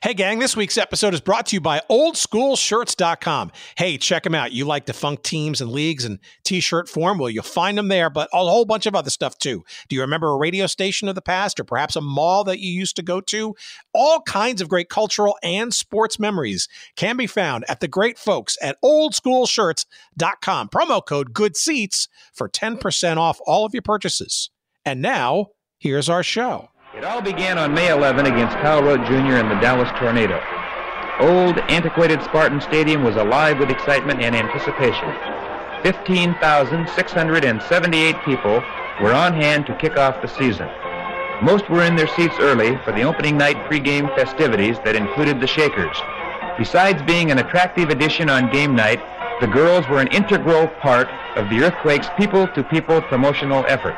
Hey, gang, this week's episode is brought to you by oldschoolshirts.com. Hey, check them out. You like defunct teams and leagues and t shirt form? Well, you'll find them there, but a whole bunch of other stuff too. Do you remember a radio station of the past or perhaps a mall that you used to go to? All kinds of great cultural and sports memories can be found at the great folks at oldschoolshirts.com. Promo code Good Seats for 10% off all of your purchases. And now, here's our show. It all began on May 11 against Kyle Rote Jr. and the Dallas Tornado. Old, antiquated Spartan Stadium was alive with excitement and anticipation. 15,678 people were on hand to kick off the season. Most were in their seats early for the opening night pregame festivities that included the Shakers. Besides being an attractive addition on game night, the girls were an integral part of the Earthquakes people-to-people promotional effort.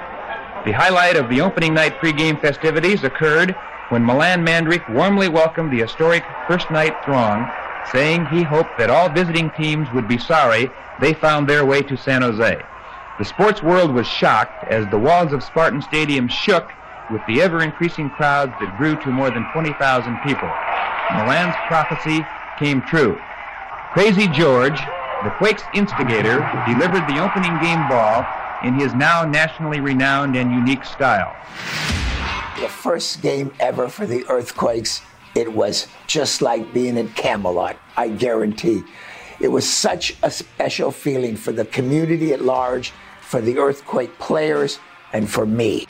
The highlight of the opening night pregame festivities occurred when Milan Mandaric warmly welcomed the historic first night throng, saying he hoped that all visiting teams would be sorry they found their way to San Jose. The sports world was shocked as the walls of Spartan Stadium shook with the ever increasing crowds that grew to more than 20,000 people. Milan's prophecy came true. Crazy George, the Quakes instigator, delivered the opening game ball in his now nationally renowned and unique style. The first game ever for the Earthquakes, it was just like being at Camelot, I guarantee. It was such a special feeling for the community at large, for the Earthquake players, and for me.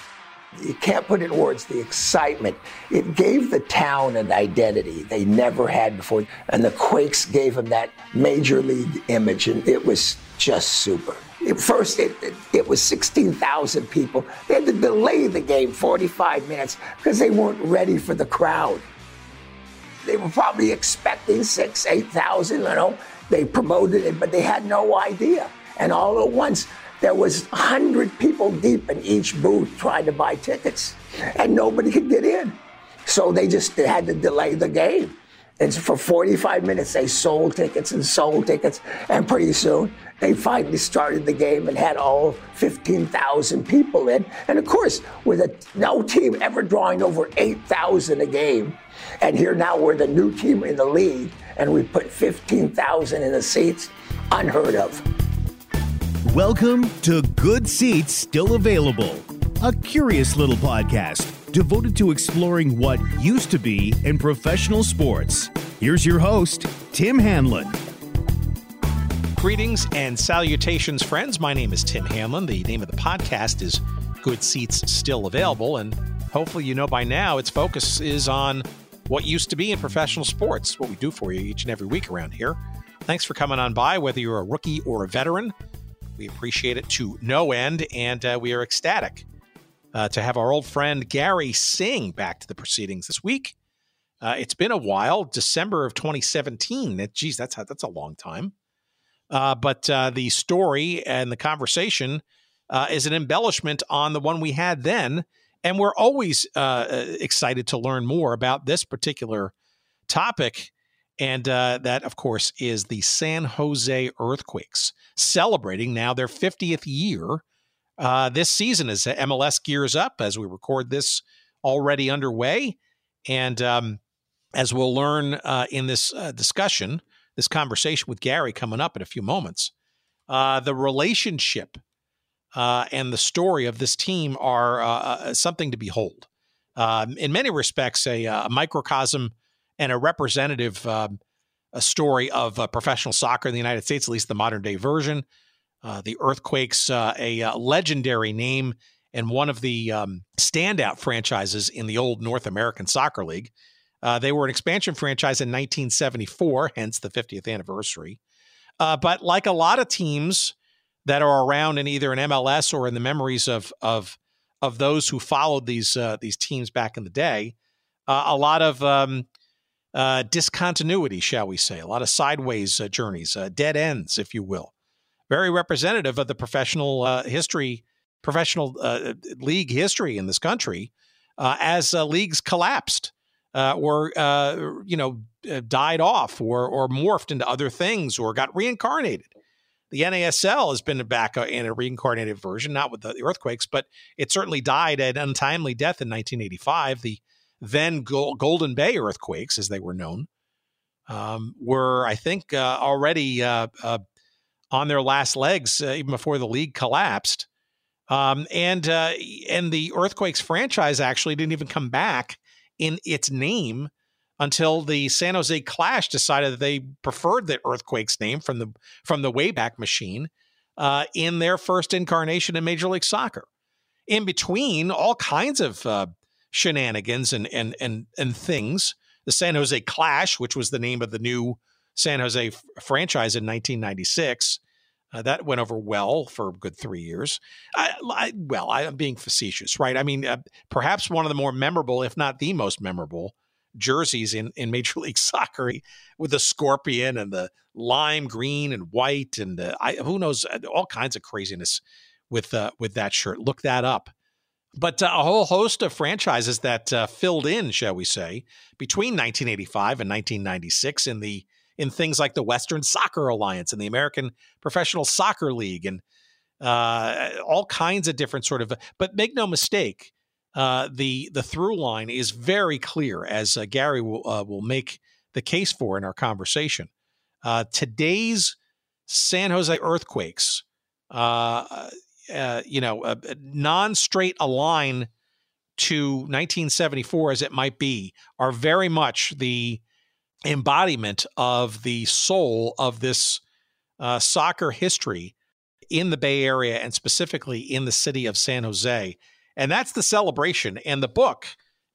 You can't put it in words the excitement. It gave the town an identity they never had before. And the Quakes gave them that major league image, and it was just super. First, it, it, it was 16,000 people. They had to delay the game 45 minutes because they weren't ready for the crowd. They were probably expecting six, 8,000, you know. They promoted it, but they had no idea. And all at once, there was 100 people deep in each booth trying to buy tickets, and nobody could get in. So they just they had to delay the game. And for 45 minutes, they sold tickets and sold tickets, and pretty soon they finally started the game and had all 15,000 people in. And of course, with a, no team ever drawing over 8,000 a game, and here now we're the new team in the league, and we put 15,000 in the seats, unheard of. Welcome to Good Seats Still Available, a curious little podcast devoted to exploring what used to be in professional sports. Here's your host, Tim Hanlon. Greetings and salutations, friends. My name is Tim Hanlon. The name of the podcast is Good Seats Still Available. And hopefully, you know by now its focus is on what used to be in professional sports, what we do for you each and every week around here. Thanks for coming on by, whether you're a rookie or a veteran. We appreciate it to no end, and uh, we are ecstatic uh, to have our old friend Gary Singh back to the proceedings this week. Uh, it's been a while, December of 2017. That, geez, that's that's a long time. Uh, but uh, the story and the conversation uh, is an embellishment on the one we had then. And we're always uh, excited to learn more about this particular topic. And that, of course, is the San Jose Earthquakes celebrating now their 50th year uh, this season as MLS gears up as we record this already underway. And um, as we'll learn in this discussion, this conversation with Gary coming up in a few moments. Uh, the relationship uh, and the story of this team are uh, uh something to behold. Um, in many respects, a, uh, a, microcosm and a representative um, a story of uh, professional soccer in the United States, at least the modern day version. The Earthquakes, a legendary name and one of the um, standout franchises in the old North American Soccer League. Uh, they were an expansion franchise in 1974, hence the 50th anniversary. Uh, but like a lot of teams that are around in either an MLS or in the memories of of of those who followed these uh, these teams back in the day, uh, a lot of um, uh, discontinuity, shall we say, a lot of sideways uh, journeys, dead ends, if you will. Very representative of the professional history, professional league history in this country, as leagues collapsed uh, or uh, you know uh, died off or or morphed into other things or got reincarnated. The NASL has been back uh, in a reincarnated version, not with the earthquakes, but it certainly died an untimely death in 1985. The then Golden Bay earthquakes, as they were known, um, were, I think, uh, already uh, uh, on their last legs uh, even before the league collapsed. Um, and uh, and the Earthquakes franchise actually didn't even come back in its name until the San Jose Clash decided that they preferred the Earthquakes name from the from the Wayback Machine uh, in their first incarnation in Major League Soccer. In between, all kinds of uh, shenanigans and and and and things. The San Jose Clash, which was the name of the new San Jose f- franchise in 1996. Uh, that went over well for a good three years. I, I, well, I, am being facetious, right? I mean, uh, perhaps one of the more memorable, if not the most memorable, jerseys in, in Major League Soccer with the scorpion and the lime green and white and uh, I, who knows uh, all kinds of craziness with uh, with that shirt. Look that up. But uh, a whole host of franchises that uh, filled in, shall we say, between 1985 and 1996 in the in things like the Western Soccer Alliance and the American Professional Soccer League and uh, all kinds of different sort of. But make no mistake, uh, the the through line is very clear, as uh, Gary will uh, will make the case for in our conversation. Uh, today's San Jose earthquakes, uh, you know, non-straight align to 1974 as it might be, are very much the embodiment of the soul of this uh, soccer history in the Bay Area and specifically in the city of San Jose. And that's the celebration. And the book,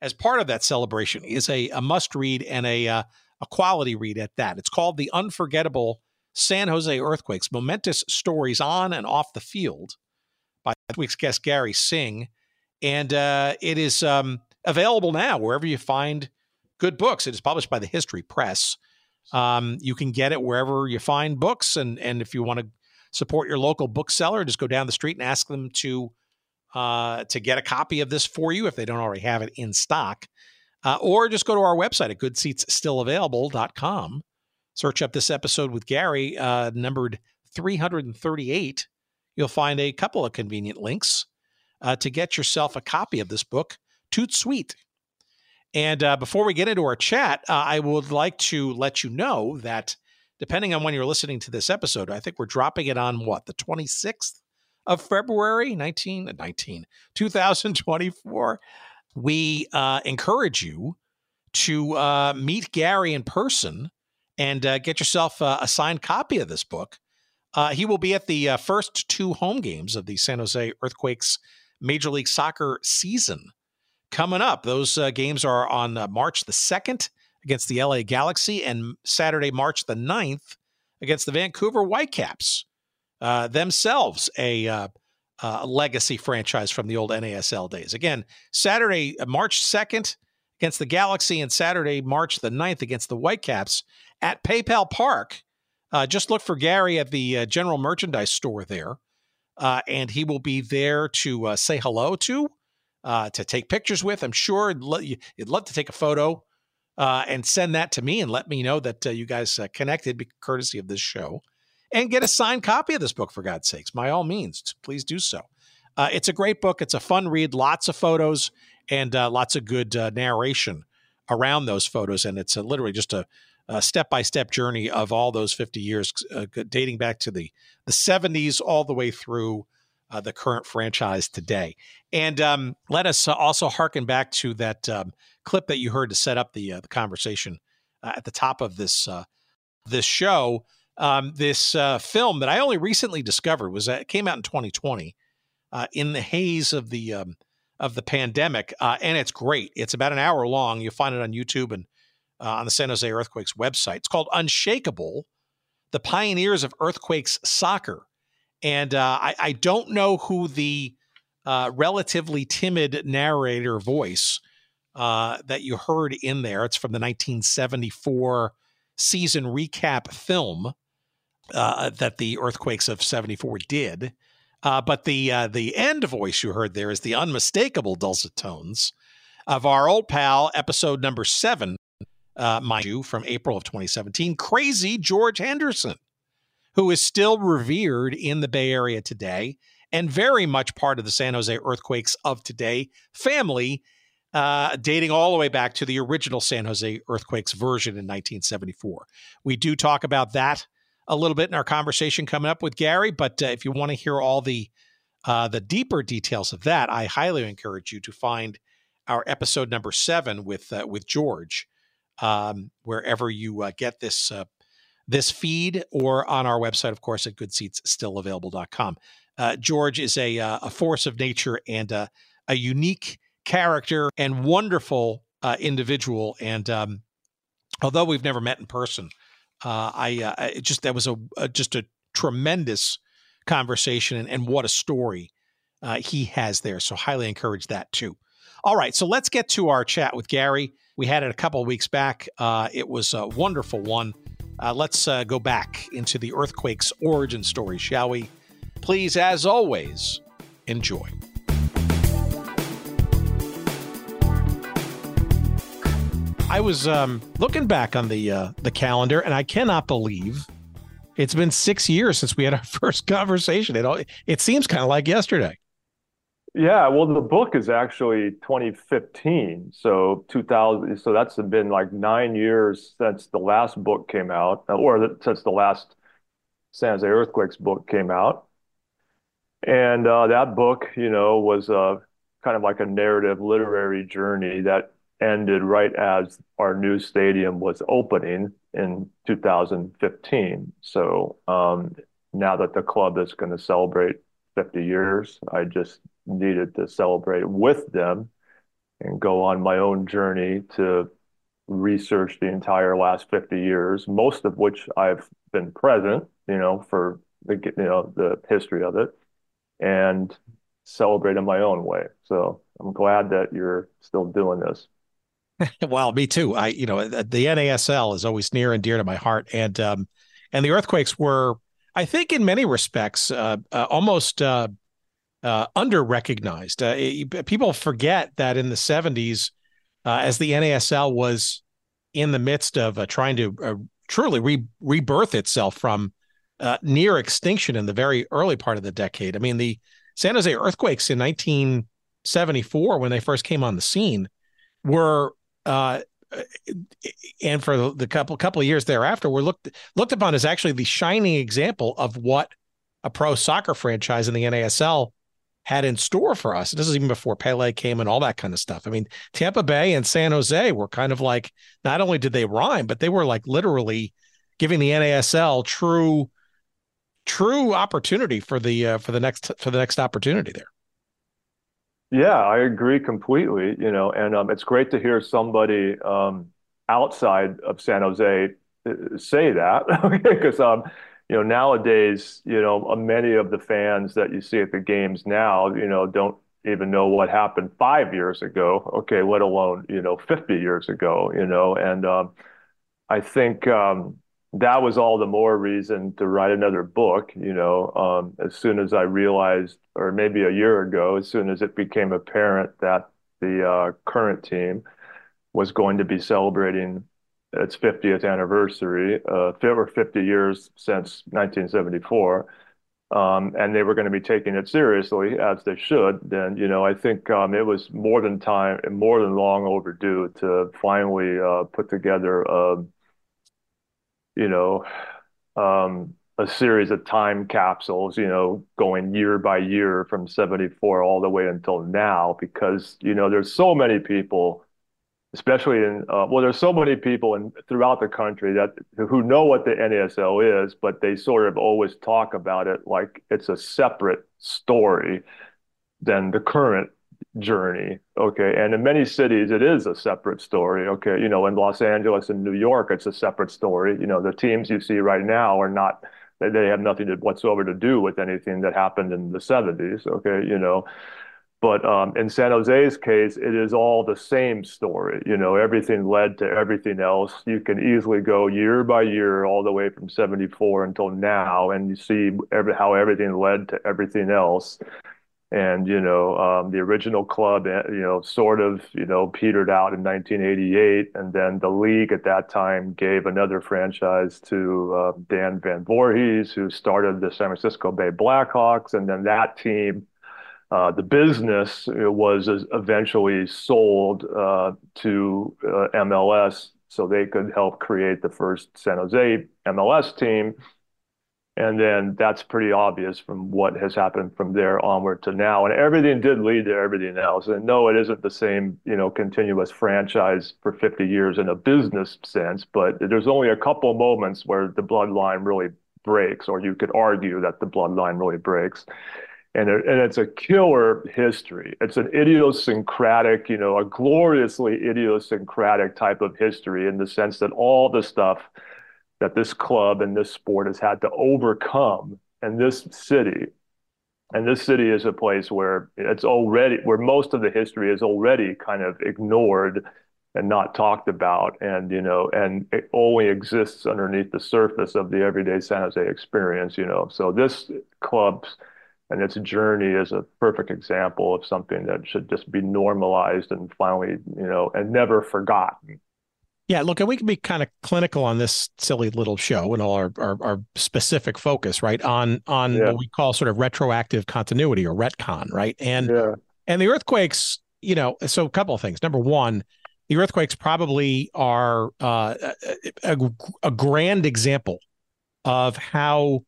as part of that celebration, is a, a must read and a, uh, a quality read at that. It's called The Unforgettable San Jose Earthquakes Momentous Stories on and Off the Field by this week's guest, Gary Singh. And uh, it is um, available now wherever you find good books. It is published by the History Press. Um, you can get it wherever you find books, and and if you want to support your local bookseller, just go down the street and ask them to uh, to get a copy of this for you if they don't already have it in stock, uh, or just go to our website at goodseatsstillavailable.com. Search up this episode with Gary, uh, numbered 338. You'll find a couple of convenient links uh, to get yourself a copy of this book, Toot Sweet and uh, before we get into our chat, uh, I would like to let you know that depending on when you're listening to this episode, I think we're dropping it on what, the 26th of February, 19, 19 2024. We uh, encourage you to uh, meet Gary in person and uh, get yourself a signed copy of this book. Uh, he will be at the first two home games of the San Jose Earthquakes Major League Soccer season coming up. Those uh, games are on uh, March the 2nd against the LA Galaxy and Saturday, March the 9th against the Vancouver Whitecaps, uh, themselves a uh, uh, legacy franchise from the old NASL days. Again, Saturday, uh, March 2nd against the Galaxy and Saturday, March the 9th against the Whitecaps at PayPal Park. just look for Gary at the general merchandise store there. and he will be there to say hello to uh, to take pictures with. I'm sure you'd love to take a photo uh, and send that to me and let me know that uh, you guys uh, connected, courtesy of this show, and get a signed copy of this book for God's sakes. By all means, please do so. Uh, it's a great book. It's a fun read. Lots of photos and uh, lots of good narration around those photos, and it's literally just a step by step journey of all those 50 years, dating back to the the 70s all the way through uh, the current franchise today. And um, let us uh, also harken back to that um, clip that you heard to set up the uh, the conversation uh, at the top of this this show. Um, this film that I only recently discovered was it came out in 2020 in the haze of the um, of the pandemic, and it's great. It's about an hour long. You'll find it on YouTube and on the San Jose Earthquakes website. It's called Unshakable: The Pioneers of Earthquakes Soccer and uh, I, I, don't know who the uh, relatively timid narrator voice uh, that you heard in there. It's from the 1974 season recap film uh, that the earthquakes of 74 did. Uh, but the uh, the end voice you heard there is the unmistakable dulcet tones of our old pal, episode number seven, mind you, from April of 2017, Crazy George Henderson who is still revered in the Bay Area today and very much part of the San Jose Earthquakes of today family. uh, dating all the way back to the original San Jose Earthquakes version in 1974. We do talk about that a little bit in our conversation coming up with Gary, but uh, if you want to hear all the uh, the deeper details of that, I highly encourage you to find our episode number seven with uh, with George, um, wherever you uh, get this uh, this feed, or on our website, of course, at goodseatsstillavailable.com. Uh, George is a a force of nature and a unique character and wonderful uh, individual. And um, although we've never met in person, uh, I, uh, I just that was a, a, just a tremendous conversation and, and what a story uh, he has there. So highly encourage that too. All right, so let's get to our chat with Gary. We had it a couple weeks back. Uh, it was a wonderful one. Uh, let's go back into the earthquake's origin story, shall we? Please, as always, enjoy. I was um, looking back on the uh, the calendar, and I cannot believe it's been six years since we had our first conversation. It all, it seems kind of like yesterday. Yeah, well, the book is actually 2015, so 2000. So that's been like nine years since the last book came out, or since the last San Jose Earthquakes book came out. And uh, that book, you know, was uh, kind of like a narrative literary journey that ended right as our new stadium was opening in 2015. So um, now that the club is going to celebrate 50 years, I just needed to celebrate with them and go on my own journey to research the entire last 50 years, most of which I've been present, you know, for the you know the history of it, and celebrate in my own way. So I'm glad that you're still doing this. well, me too. I, you know, the NASL is always near and dear to my heart, and um, and the earthquakes were, I think, in many respects, uh, uh, almost uh, uh, under recognized. Uh, people forget that in the '70s, uh, as the NASL was in the midst of trying to truly re- rebirth itself from near extinction in the very early part of the decade. I mean, the San Jose earthquakes in 1974, when they first came on the scene, were and for the, couple couple of years thereafter, were looked looked upon as actually the shining example of what a pro soccer franchise in the NASL had in store for us. This is even before Pele came and all that kind of stuff. I mean, Tampa Bay and San Jose were kind of like not only did they rhyme, but they were like literally giving the NASL true true opportunity for the uh, for the next for the next opportunity there. Yeah, I agree completely. You know, and um, it's great to hear somebody um, outside of San Jose uh, say that, because um, you know nowadays, you know, uh, many of the fans that you see at the games now, you know, don't even know what happened five years ago. Okay, let alone you know fifty years ago. You know, and um, I think um, that was all the more reason to write another book. You know, um, as soon as I realized, or maybe a year ago, as soon as it became apparent that the uh, current team was going to be celebrating its 50th anniversary, uh, or 50 years since 1974, um, and they were going to be taking it seriously as they should, then you know I think um, it was more than time, more than long overdue to finally uh, put together a you know, um, a series of time capsules, you know, going year by year from 74 all the way until now, because, you know, there's so many people, especially in, uh, well, there's so many people in throughout the country that who know what the NASL is, but they sort of always talk about it like it's a separate story than the current journey. Okay. And in many cities, it is a separate story. Okay. You know, in Los Angeles and New York, it's a separate story. You know, the teams you see right now are not, they have nothing to, whatsoever to do with anything that happened in the 70s. Okay. You know, but um, in San Jose's case, it is all the same story. You know, everything led to everything else. You can easily go year by year all the way from 74 until now, and you see every, how everything led to everything else and you know um, the original club eh, you know sort of you know petered out in 1988 and then the league at that time gave another franchise to uh, Dan Van Voorhis who started the San Francisco Bay Blackhawks and then that team Uh, the business was eventually sold uh, to uh, MLS so they could help create the first San Jose MLS team. And then that's pretty obvious from what has happened from there onward to now. And everything did lead to everything else. And no, it isn't the same, you know, continuous franchise for 50 years in a business sense, but there's only a couple moments where the bloodline really breaks, or you could argue that the bloodline really breaks. And, it, and it's a killer history. It's an idiosyncratic, you know, a gloriously idiosyncratic type of history in the sense that all the stuff that this club and this sport has had to overcome in this city. And this city is a place where it's already, where most of the history is already kind of ignored and not talked about and you know and it only exists underneath the surface of the everyday san jose experience you know so this club's and its journey is a perfect example of something that should just be normalized and finally you know and never forgotten yeah, look, and we can be kind of clinical on this silly little show and all our, our, our specific focus, right? On on yeah. what we call sort of retroactive continuity or retcon, right? And yeah. and the earthquakes, you know, so a couple of things. Number one, the earthquakes probably are uh, a, a, grand example of how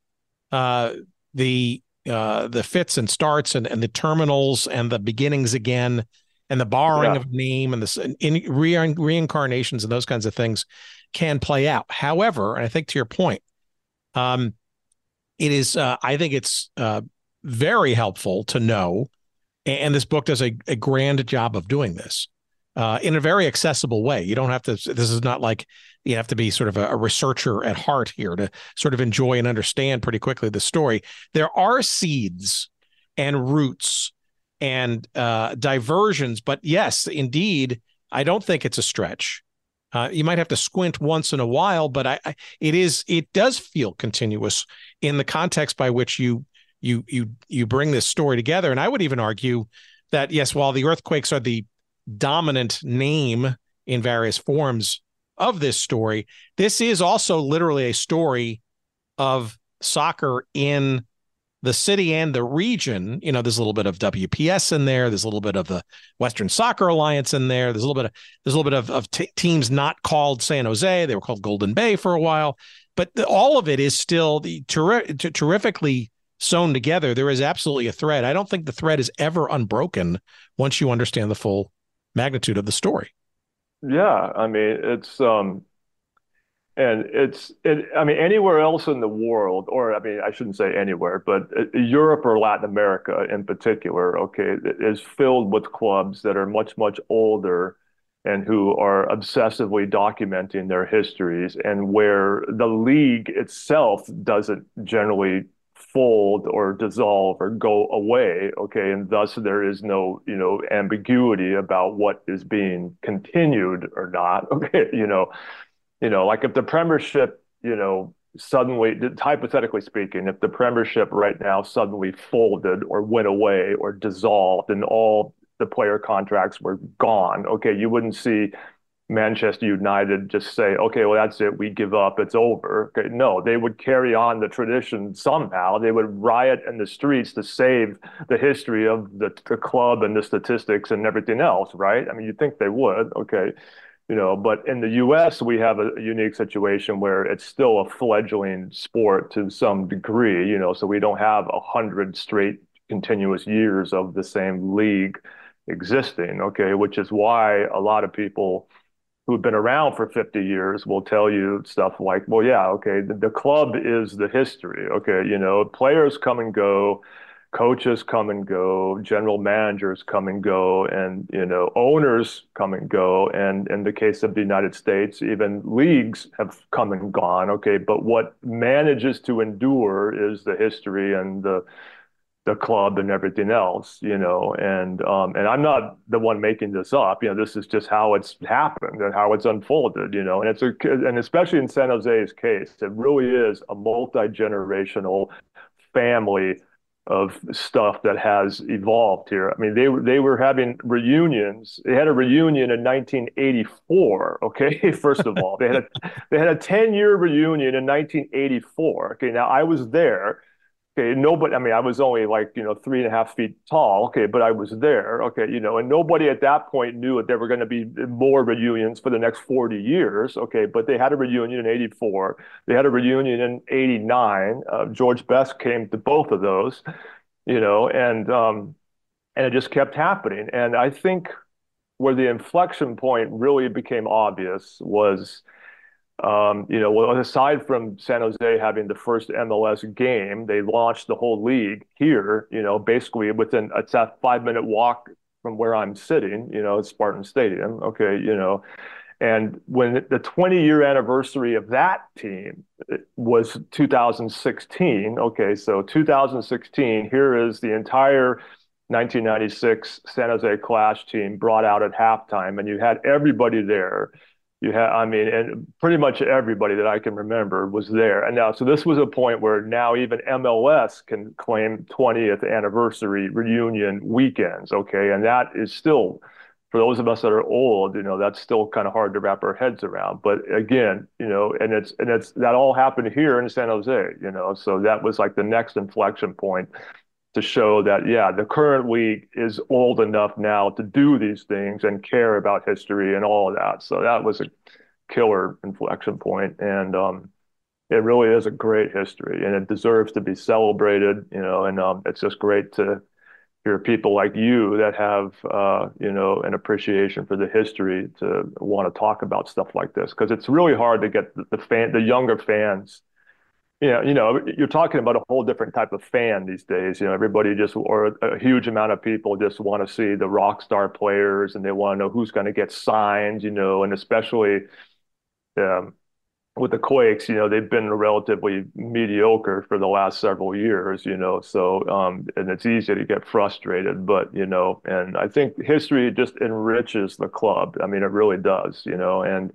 uh, the uh, the fits and starts and, and the terminals and the beginnings again and the borrowing yeah. of name and the in, re- reincarnations and those kinds of things can play out. However, and I think to your point, um, it is uh, I think it's uh, very helpful to know, and this book does a, a grand job of doing this uh, in a very accessible way. You don't have to. This is not like you have to be sort of a, a researcher at heart here to sort of enjoy and understand pretty quickly the story. There are seeds and roots and uh, diversions. But yes, indeed, I don't think it's a stretch. Uh, you might have to squint once in a while, but I, I, it is it does feel continuous in the context by which you you you you bring this story together. And I would even argue that yes, while the earthquakes are the dominant name in various forms of this story, this is also literally a story of soccer in the city and the region, you know, there's a little bit of WPS in there. There's a little bit of the Western Soccer Alliance in there. There's a little bit of there's a little bit of, of t- teams not called San Jose. They were called Golden Bay for a while, but the, all of it is still the ter- t- terrifically sewn together. There is absolutely a thread. I don't think the thread is ever unbroken once you understand the full magnitude of the story. Yeah, I mean, it's um and it's it, i mean anywhere else in the world or i mean i shouldn't say anywhere but uh, europe or latin america in particular okay is filled with clubs that are much much older and who are obsessively documenting their histories and where the league itself doesn't generally fold or dissolve or go away okay and thus there is no you know ambiguity about what is being continued or not okay you know you know, like if the Premiership, you know, suddenly, hypothetically speaking, if the Premiership right now suddenly folded or went away or dissolved and all the player contracts were gone, okay, you wouldn't see Manchester United just say, okay, well, that's it. We give up. It's over. Okay. No, they would carry on the tradition somehow. They would riot in the streets to save the history of the, the club and the statistics and everything else, right? I mean, you think they would. Okay you know but in the us we have a, unique situation where it's still a fledgling sport to some degree you know so we don't have a hundred straight continuous years of the same league existing okay? Which is why a lot of people who've been around for 50 years will tell you stuff like well yeah okay the, the club is the history okay? You know players come and go coaches come and go, general managers come and go, and you know owners come and go, and in the case of the United States, even leagues have come and gone. Okay, but what manages to endure is the history and the the club and everything else, you know, and um, and I'm not the one making this up. You know, this is just how it's happened and how it's unfolded. You know, and it's a and especially in San Jose's case, it really is a multi generational family of stuff that has evolved here. I mean, they were they were having reunions. They had a reunion in 1984. Okay, first of all, they had a they had a 10 year reunion in 1984. Okay, now I was there, Okay, nobody. I mean, I was only like you know three and a half feet tall. Okay, but I was there. Okay, you know, and nobody at that point knew that there were going to be more reunions for the next 40 years. Okay, but they had a reunion in '84. They had a reunion in '89. Uh, George Best came to both of those. You know, and um, and it just kept happening. And I think where the inflection point really became obvious was Um, you know, aside from San Jose having the first MLS game, they launched the whole league here, you know, basically within it's a five minute walk from where I'm sitting, you know, Spartan Stadium. Okay, you know, and when the 20 year anniversary of that team was 2016, okay, so 2016, here is the entire 1996 San Jose Clash team brought out at halftime, and you had everybody there you had i mean and pretty much everybody that i can remember was there. And now so this was a point where now even mls can claim 20th anniversary reunion weekends okay? And that is still for those of us that are old you know that's still kind of hard to wrap our heads around. But again you know and it's and it's that all happened here in san jose you know? So that was like the next inflection point to show that, yeah, the current league is old enough now to do these things and care about history and all of that. So that was a killer inflection point. And um, it really is a great history and it deserves to be celebrated, you know, and um, it's just great to hear people like you that have, uh, you know, an appreciation for the history to want to talk about stuff like this because it's really hard to get the, the fan, the younger fans yeah, you know, you're talking about a whole different type of fan these days. You know, everybody just, or a huge amount of people just want to see the rock star players and they want to know who's going to get signed, you know, and especially um, with the Quakes, you know, they've been relatively mediocre for the last several years, you know, so, um, and it's easy to get frustrated, but, you know, and I think history just enriches the club. I mean, it really does, you know, and,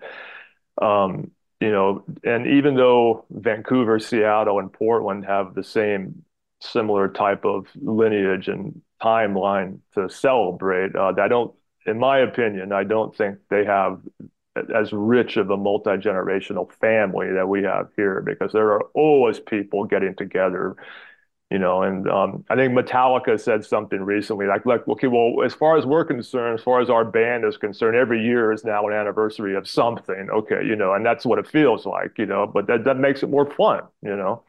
um, you know, and even though Vancouver, Seattle, and Portland have the same similar type of lineage and timeline to celebrate, uh, I don't, in my opinion, I don't think they have as rich of a multi-generational family that we have here because there are always people getting together you know, and um, I think Metallica said something recently like, like, okay, well, as far as we're concerned, as far as our band is concerned, every year is now an anniversary of something. Okay, you know, and that's what it feels like, you know, but that, that makes it more fun, you know.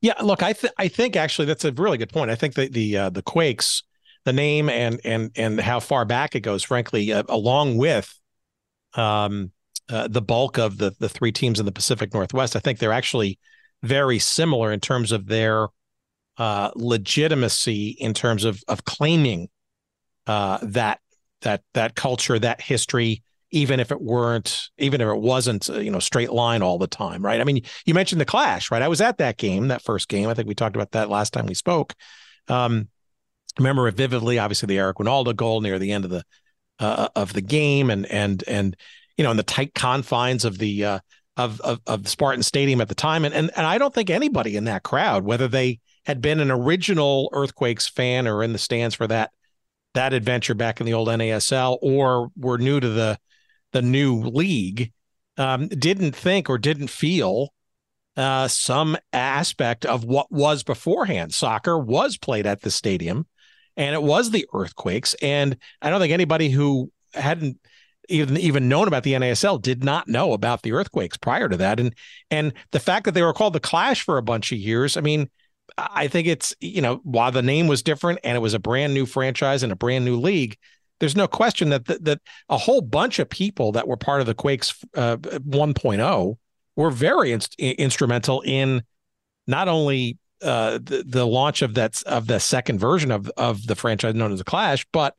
Yeah, look, I th- I think actually that's a really good point. I think that the uh, the Quakes, the name and and and how far back it goes, frankly, uh, along with um, uh, the bulk of the the three teams in the Pacific Northwest, I think they're actually very similar in terms of their uh, legitimacy in terms of of claiming uh, that that that culture, that history, even if it weren't, even if it wasn't, uh, you know, straight line all the time, right? I mean, you mentioned the Clash, right? I was at that game, that first game. I think we talked about that last time we spoke. Um, remember it vividly. Obviously, the Eric Wynalda goal near the end of the uh, of the game, and and and you know, in the tight confines of the uh, of, of of Spartan Stadium at the time, and and and I don't think anybody in that crowd, whether they had been an original Earthquakes fan or in the stands for that that adventure back in the old NASL, or were new to the the new league, um, didn't think or didn't feel uh, some aspect of what was beforehand. Soccer was played at the stadium, and it was the Earthquakes. And I don't think anybody who hadn't even even known about the NASL did not know about the Earthquakes prior to that. And and the fact that they were called the Clash for a bunch of years, I mean I think it's, you know, while the name was different and it was a brand new franchise and a brand new league, there's no question that that, that a whole bunch of people that were part of the Quakes uh, 1.0 were very in- instrumental in not only uh, the, the launch of that of the second version of of the franchise known as the Clash, but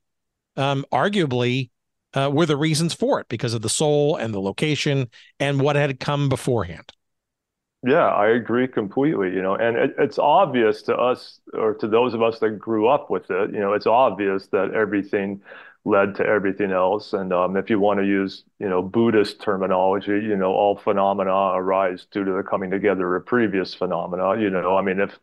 um, arguably uh, were the reasons for it because of the soul and the location and what had come beforehand. Yeah, I agree completely. You know, and it, it's obvious to us, or to those of us that grew up with it. You know, it's obvious that everything led to everything else. And um, if you want to use, you know, Buddhist terminology, you know, all phenomena arise due to the coming together of previous phenomena. You know, I mean, if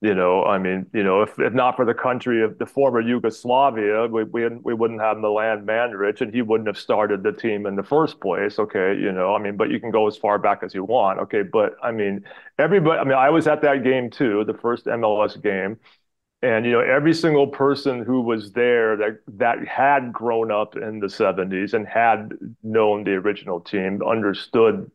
You know, I mean, you know, if, if not for the country of the former Yugoslavia, we we, we wouldn't have Milan Mandaric, and he wouldn't have started the team in the first place. Okay, you know, I mean, but you can go as far back as you want. Okay, but I mean, everybody. I mean, I was at that game too, the first MLS game, and you know, every single person who was there that that had grown up in the '70s and had known the original team understood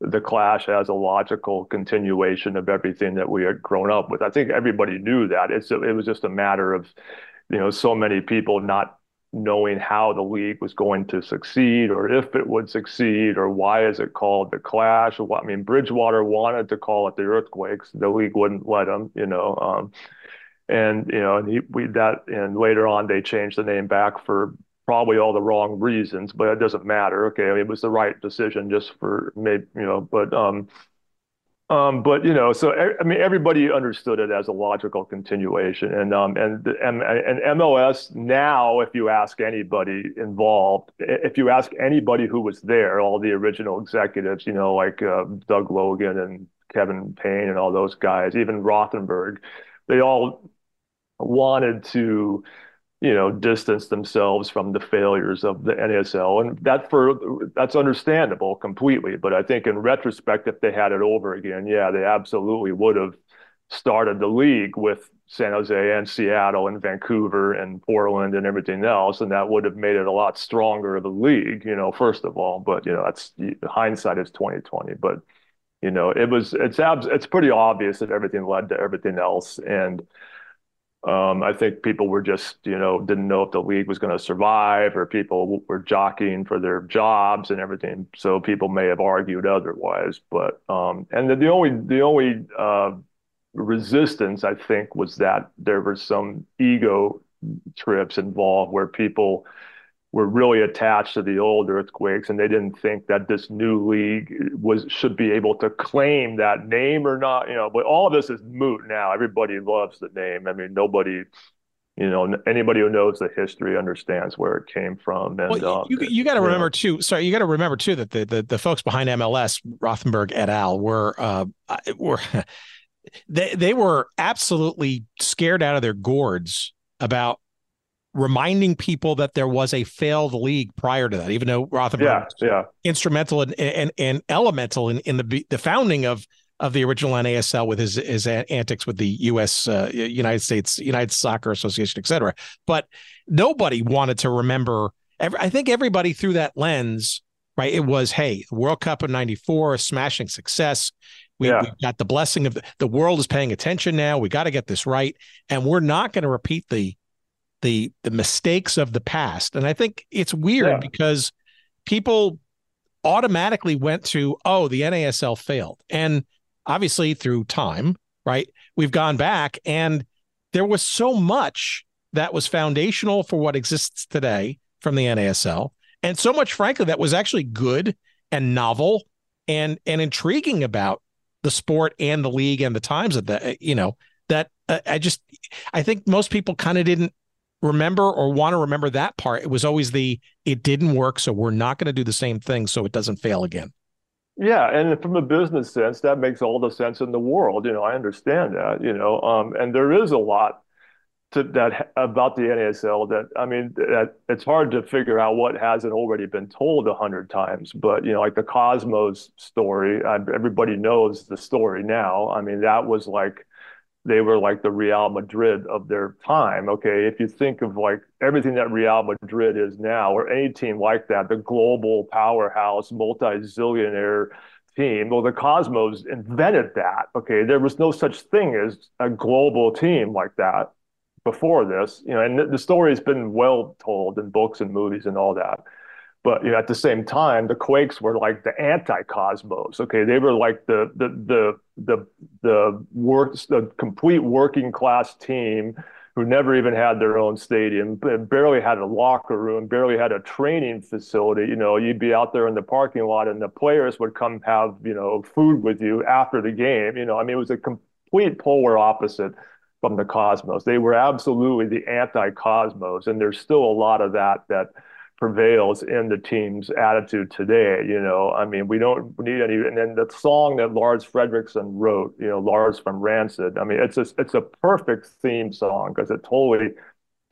the clash as a logical continuation of everything that we had grown up with. I think everybody knew that. It's it was just a matter of, you know, so many people not knowing how the league was going to succeed or if it would succeed or why is it called the clash what I mean Bridgwater wanted to call it the earthquakes the league wouldn't let them you know um, and you know and he, we that and later on they changed the name back for probably all the wrong reasons, but it doesn't matter. Okay, I mean, it was the right decision just for maybe you know, but um, um, but you know, so I mean, everybody understood it as a logical continuation, and um, and and and MLS now, if you ask anybody involved, if you ask anybody who was there, all the original executives, you know, like uh, Doug Logan and Kevin Payne and all those guys, even Rothenberg, they all wanted to you know, distance themselves from the failures of the NASL, and that for that's understandable completely. But I think in retrospect, if they had it over again, yeah, they absolutely would have started the league with San Jose and Seattle and Vancouver and Portland and everything else, and that would have made it a lot stronger of a league, you know, first of all. But you know, that's hindsight is twenty twenty. But you know, it was it's abs- it's pretty obvious that everything led to everything else, and um, I think people were just, you know, didn't know if the league was going to survive or people were jockeying for their jobs and everything. So people may have argued otherwise. But, um, and the, the only, the only uh, resistance, I think, was that there were some ego trips involved where people were really attached to the old earthquakes and they didn't think that this new league was should be able to claim that name or not you know but all of this is moot now everybody loves the name i mean nobody you know anybody who knows the history understands where it came from and well, you, um, you, you got to remember know. too sorry you got to remember too that the, the the folks behind mls rothenberg et al were uh were they they were absolutely scared out of their gourds about reminding people that there was a failed league prior to that, even though Rothenberg yeah, yeah. instrumental and, and, and elemental in, in the the founding of of the original NASL with his his antics with the U.S. Uh, United States United Soccer Association, et cetera. But nobody wanted to remember. Every, I think everybody through that lens, right? It was, hey, World Cup of '94, a smashing success. We, yeah. We've got the blessing of the, the world is paying attention now. We got to get this right, and we're not going to repeat the the the mistakes of the past. And I think it's weird yeah. because people automatically went to, oh, the NASL failed. And obviously through time, right? We've gone back and there was so much that was foundational for what exists today from the NASL. And so much, frankly, that was actually good and novel and and intriguing about the sport and the league and the times of that, you know, that uh, I just I think most people kind of didn't remember or want to remember that part. It was always the it didn't work, so we're not going to do the same thing so it doesn't fail again. Yeah, and from a business sense, that makes all the sense in the world. You know, I understand that. You know, um, and there is a lot to that about the NASL that I mean that it's hard to figure out what hasn't already been told a hundred times. But you know, like the Cosmos story, I, everybody knows the story now. I mean, that was like they were like the Real Madrid of their time. Okay, if you think of like everything that Real Madrid is now, or any team like that, the global powerhouse, multi-zillionaire team. Well, the Cosmos invented that. Okay, there was no such thing as a global team like that before this. You know, and the story has been well told in books and movies and all that. But you know, at the same time, the Quakes were like the anti-Cosmos. Okay, they were like the the the the the work the complete working class team who never even had their own stadium, barely had a locker room, barely had a training facility. You know, you'd be out there in the parking lot, and the players would come have you know food with you after the game. You know, I mean, it was a complete polar opposite from the Cosmos. They were absolutely the anti-Cosmos, and there's still a lot of that that prevails in the team's attitude today. You know, I mean, we don't need any. And then the song that Lars Frederiksen wrote, you know, Lars from Rancid. I mean, it's a it's a perfect theme song because it totally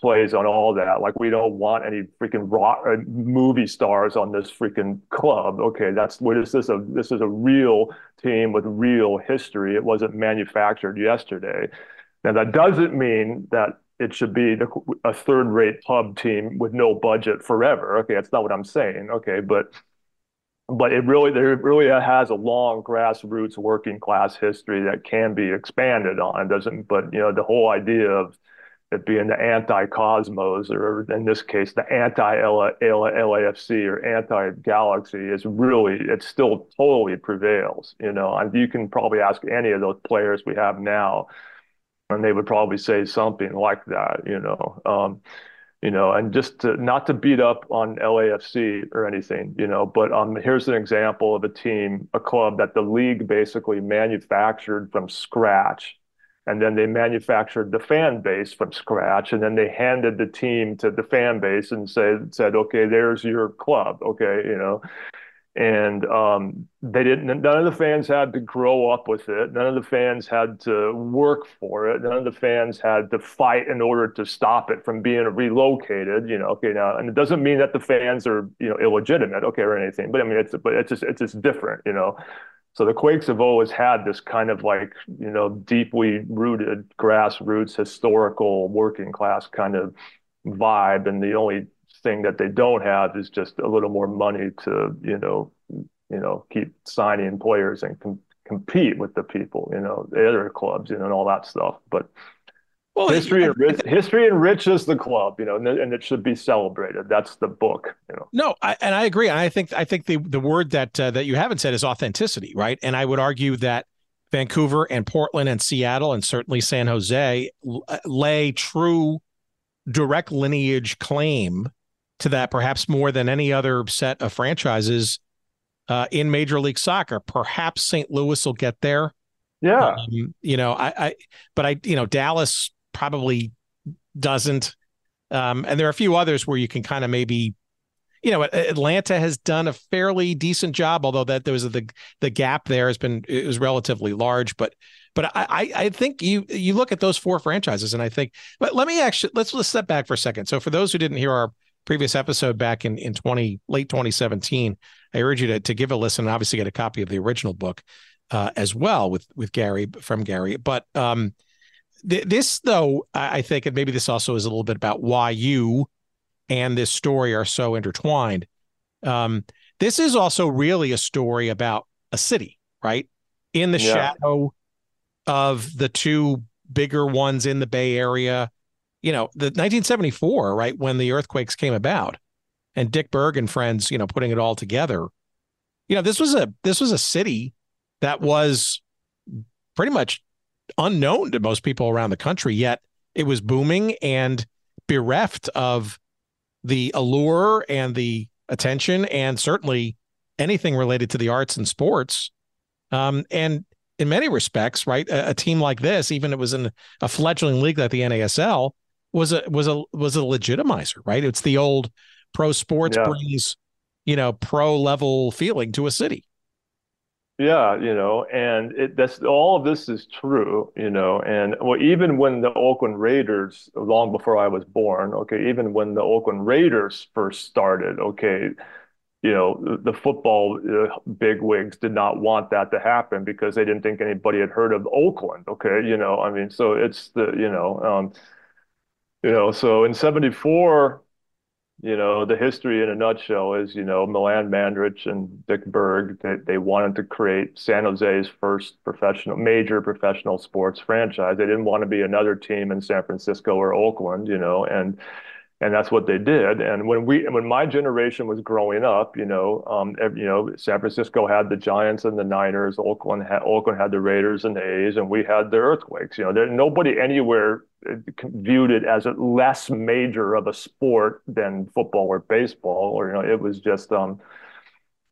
plays on all that. Like we don't want any freaking rock uh, movie stars on this freaking club. Okay, that's what is this a this is a real team with real history. It wasn't manufactured yesterday. Now that doesn't mean that it should be a third-rate pub team with no budget forever. Okay, that's not what I'm saying. Okay, but but it really there really has a long grassroots working class history that can be expanded on. Doesn't but you know the whole idea of it being the anti-Cosmos, or in this case, the anti-LAFC or anti-Galaxy is really, it still totally prevails, you know. And you can probably ask any of those players we have now, and they would probably say something like that, you know. Um, you know, and just to, not to beat up on LAFC or anything, you know, but um, here's an example of a team, a club that the league basically manufactured from scratch and then they manufactured the fan base from scratch and then they handed the team to the fan base and said said okay there's your club okay you know and um, they didn't none of the fans had to grow up with it none of the fans had to work for it none of the fans had to fight in order to stop it from being relocated you know okay now and it doesn't mean that the fans are you know illegitimate okay or anything but i mean it's but it's just it's just different you know so the Quakes have always had this kind of like, you know, deeply rooted grassroots, historical, working class kind of vibe. And the only thing that they don't have is just a little more money to, you know, you know, keep signing players and com- compete with the people, you know, the other clubs, you know, and all that stuff. But well, history, enrich, history enriches the club, you know, and, and, it should be celebrated. That's the book, you know. No, I, and I agree. And I think I think the the word that uh, that you haven't said is authenticity, right? And I would argue that Vancouver and Portland and Seattle and certainly San Jose uh, lay true direct lineage claim to that, perhaps more than any other set of franchises uh, in Major League Soccer. Perhaps St. Louis will get there. Yeah. Um, you know, I, I, but I, you know, Dallas probably doesn't. Um, and there are a few others where you can kind of maybe, you know, Atlanta has done a fairly decent job, although that there was a, the the gap there has been it was relatively large. But but I I think you you look at those four franchises and I think. But let me actually let's let's step back for a second. So for those who didn't hear our previous episode back in in 20 late 2017 i urge you to, to give a listen and obviously get a copy of the original book uh, as well with with gary from gary but um this, though, I think, and maybe this also is a little bit about why you and this story are so intertwined. Um, this is also really a story about a city, right? In the yeah. shadow of the two bigger ones in the Bay Area. You know, the 1974, right, when the earthquakes came about, and Dick Berg and friends, you know, putting it all together. You know, this was a this was a city that was pretty much unknown to most people around the country, yet it was booming and bereft of the allure and the attention and certainly anything related to the arts and sports. Um, and in many respects, right, a, a, team like this, even it was in a fledgling league like the NASL, was a was a was a legitimizer, right? It's the old pro sports yeah. brings, you know, pro level feeling to a city. Yeah, you know, and it, that's all of this is true, you know, and well, even when the Oakland Raiders, long before I was born, okay, even when the Oakland Raiders first started, okay, you know, the, the football uh, bigwigs did not want that to happen because they didn't think anybody had heard of Oakland, okay, you know, I mean, so it's the, you know, um, you know, so in '74 you know, the history in a nutshell is, you know, Milan Mandaric and Dick Berg, they, they wanted to create San Jose's first professional, major professional sports franchise. They didn't want to be another team in San Francisco or Oakland, you know, and and that's what they did. And when we, when my generation was growing up, you know, um, every, you know, San Francisco had the Giants and the Niners, Oakland had Oakland had the Raiders and the A's, and we had the Earthquakes. You know, there nobody anywhere uh, viewed it as a less major of a sport than football or baseball, or you know, it was just um,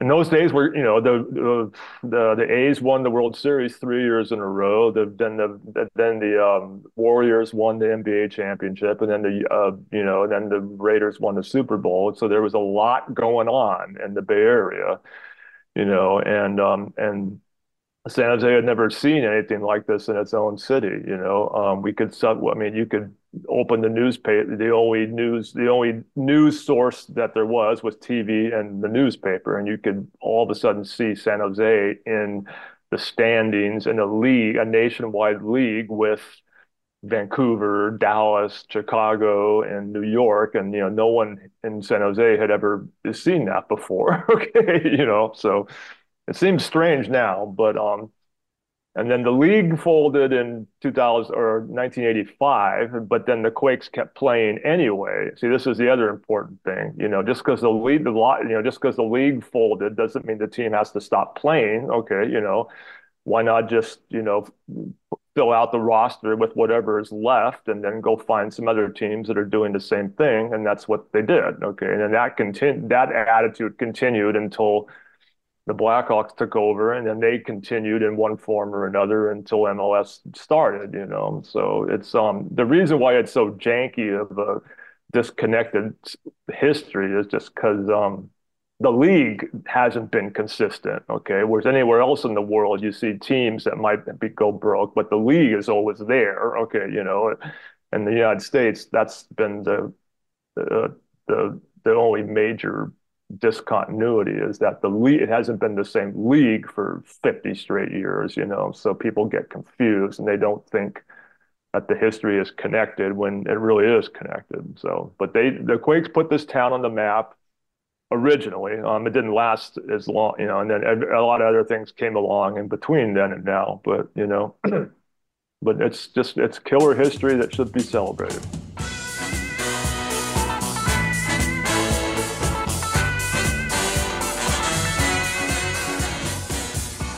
in those days where you know the the the A's won the World Series three years in a row. The, then the then the um, Warriors won the NBA championship, and then the uh, you know then the Raiders won the Super Bowl. So there was a lot going on in the Bay Area, you know, and um, and San Jose had never seen anything like this in its own city. You know, um, we could sub. I mean, you could open the newspaper. The only news, the only news source that there was was TV and the newspaper, and you could all of a sudden see San Jose in the standings in a league, a nationwide league with Vancouver, Dallas, Chicago, and New York, and you know, no one in San Jose had ever seen that before. okay, you know, so it seems strange now, but um, and then the league folded in 2000 or 1985, but then the Quakes kept playing anyway. See, this is the other important thing. You know, just because the league, the lot, you know, just because the league folded doesn't mean the team has to stop playing. Okay, you know, why not just you know fill out the roster with whatever is left, and then go find some other teams that are doing the same thing, and that's what they did. Okay, and then that continued. That attitude continued until the Blackhawks took over, and then they continued in one form or another until MLS started. You know, so it's um the reason why it's so janky of a disconnected history is just because um the league hasn't been consistent. Okay, whereas anywhere else in the world you see teams that might be go broke, but the league is always there. Okay, you know, in the United States that's been the the the, the only major discontinuity is that the league it hasn't been the same league for 50 straight years you know? So people get confused and they don't think that the history is connected when it really is connected. So but they the quakes put this town on the map originally. Um it didn't last as long you know and then a lot of other things came along in between then and now but you know but it's just it's killer history that should be celebrated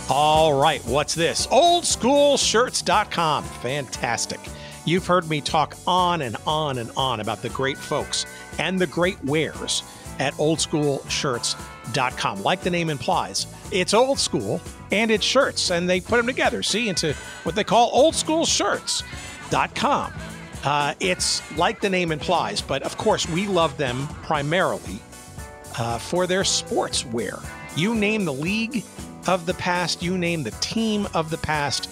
All right, what's this? Oldschoolshirts.com. Fantastic. You've heard me talk on and on and on about the great folks and the great wares at oldschoolshirts.com. Like the name implies, it's old school and it's shirts, and they put them together, see, into what they call oldschoolshirts.com. Uh, it's like the name implies, but of course, we love them primarily uh, for their sportswear. You name the league, of the past, you name the team of the past,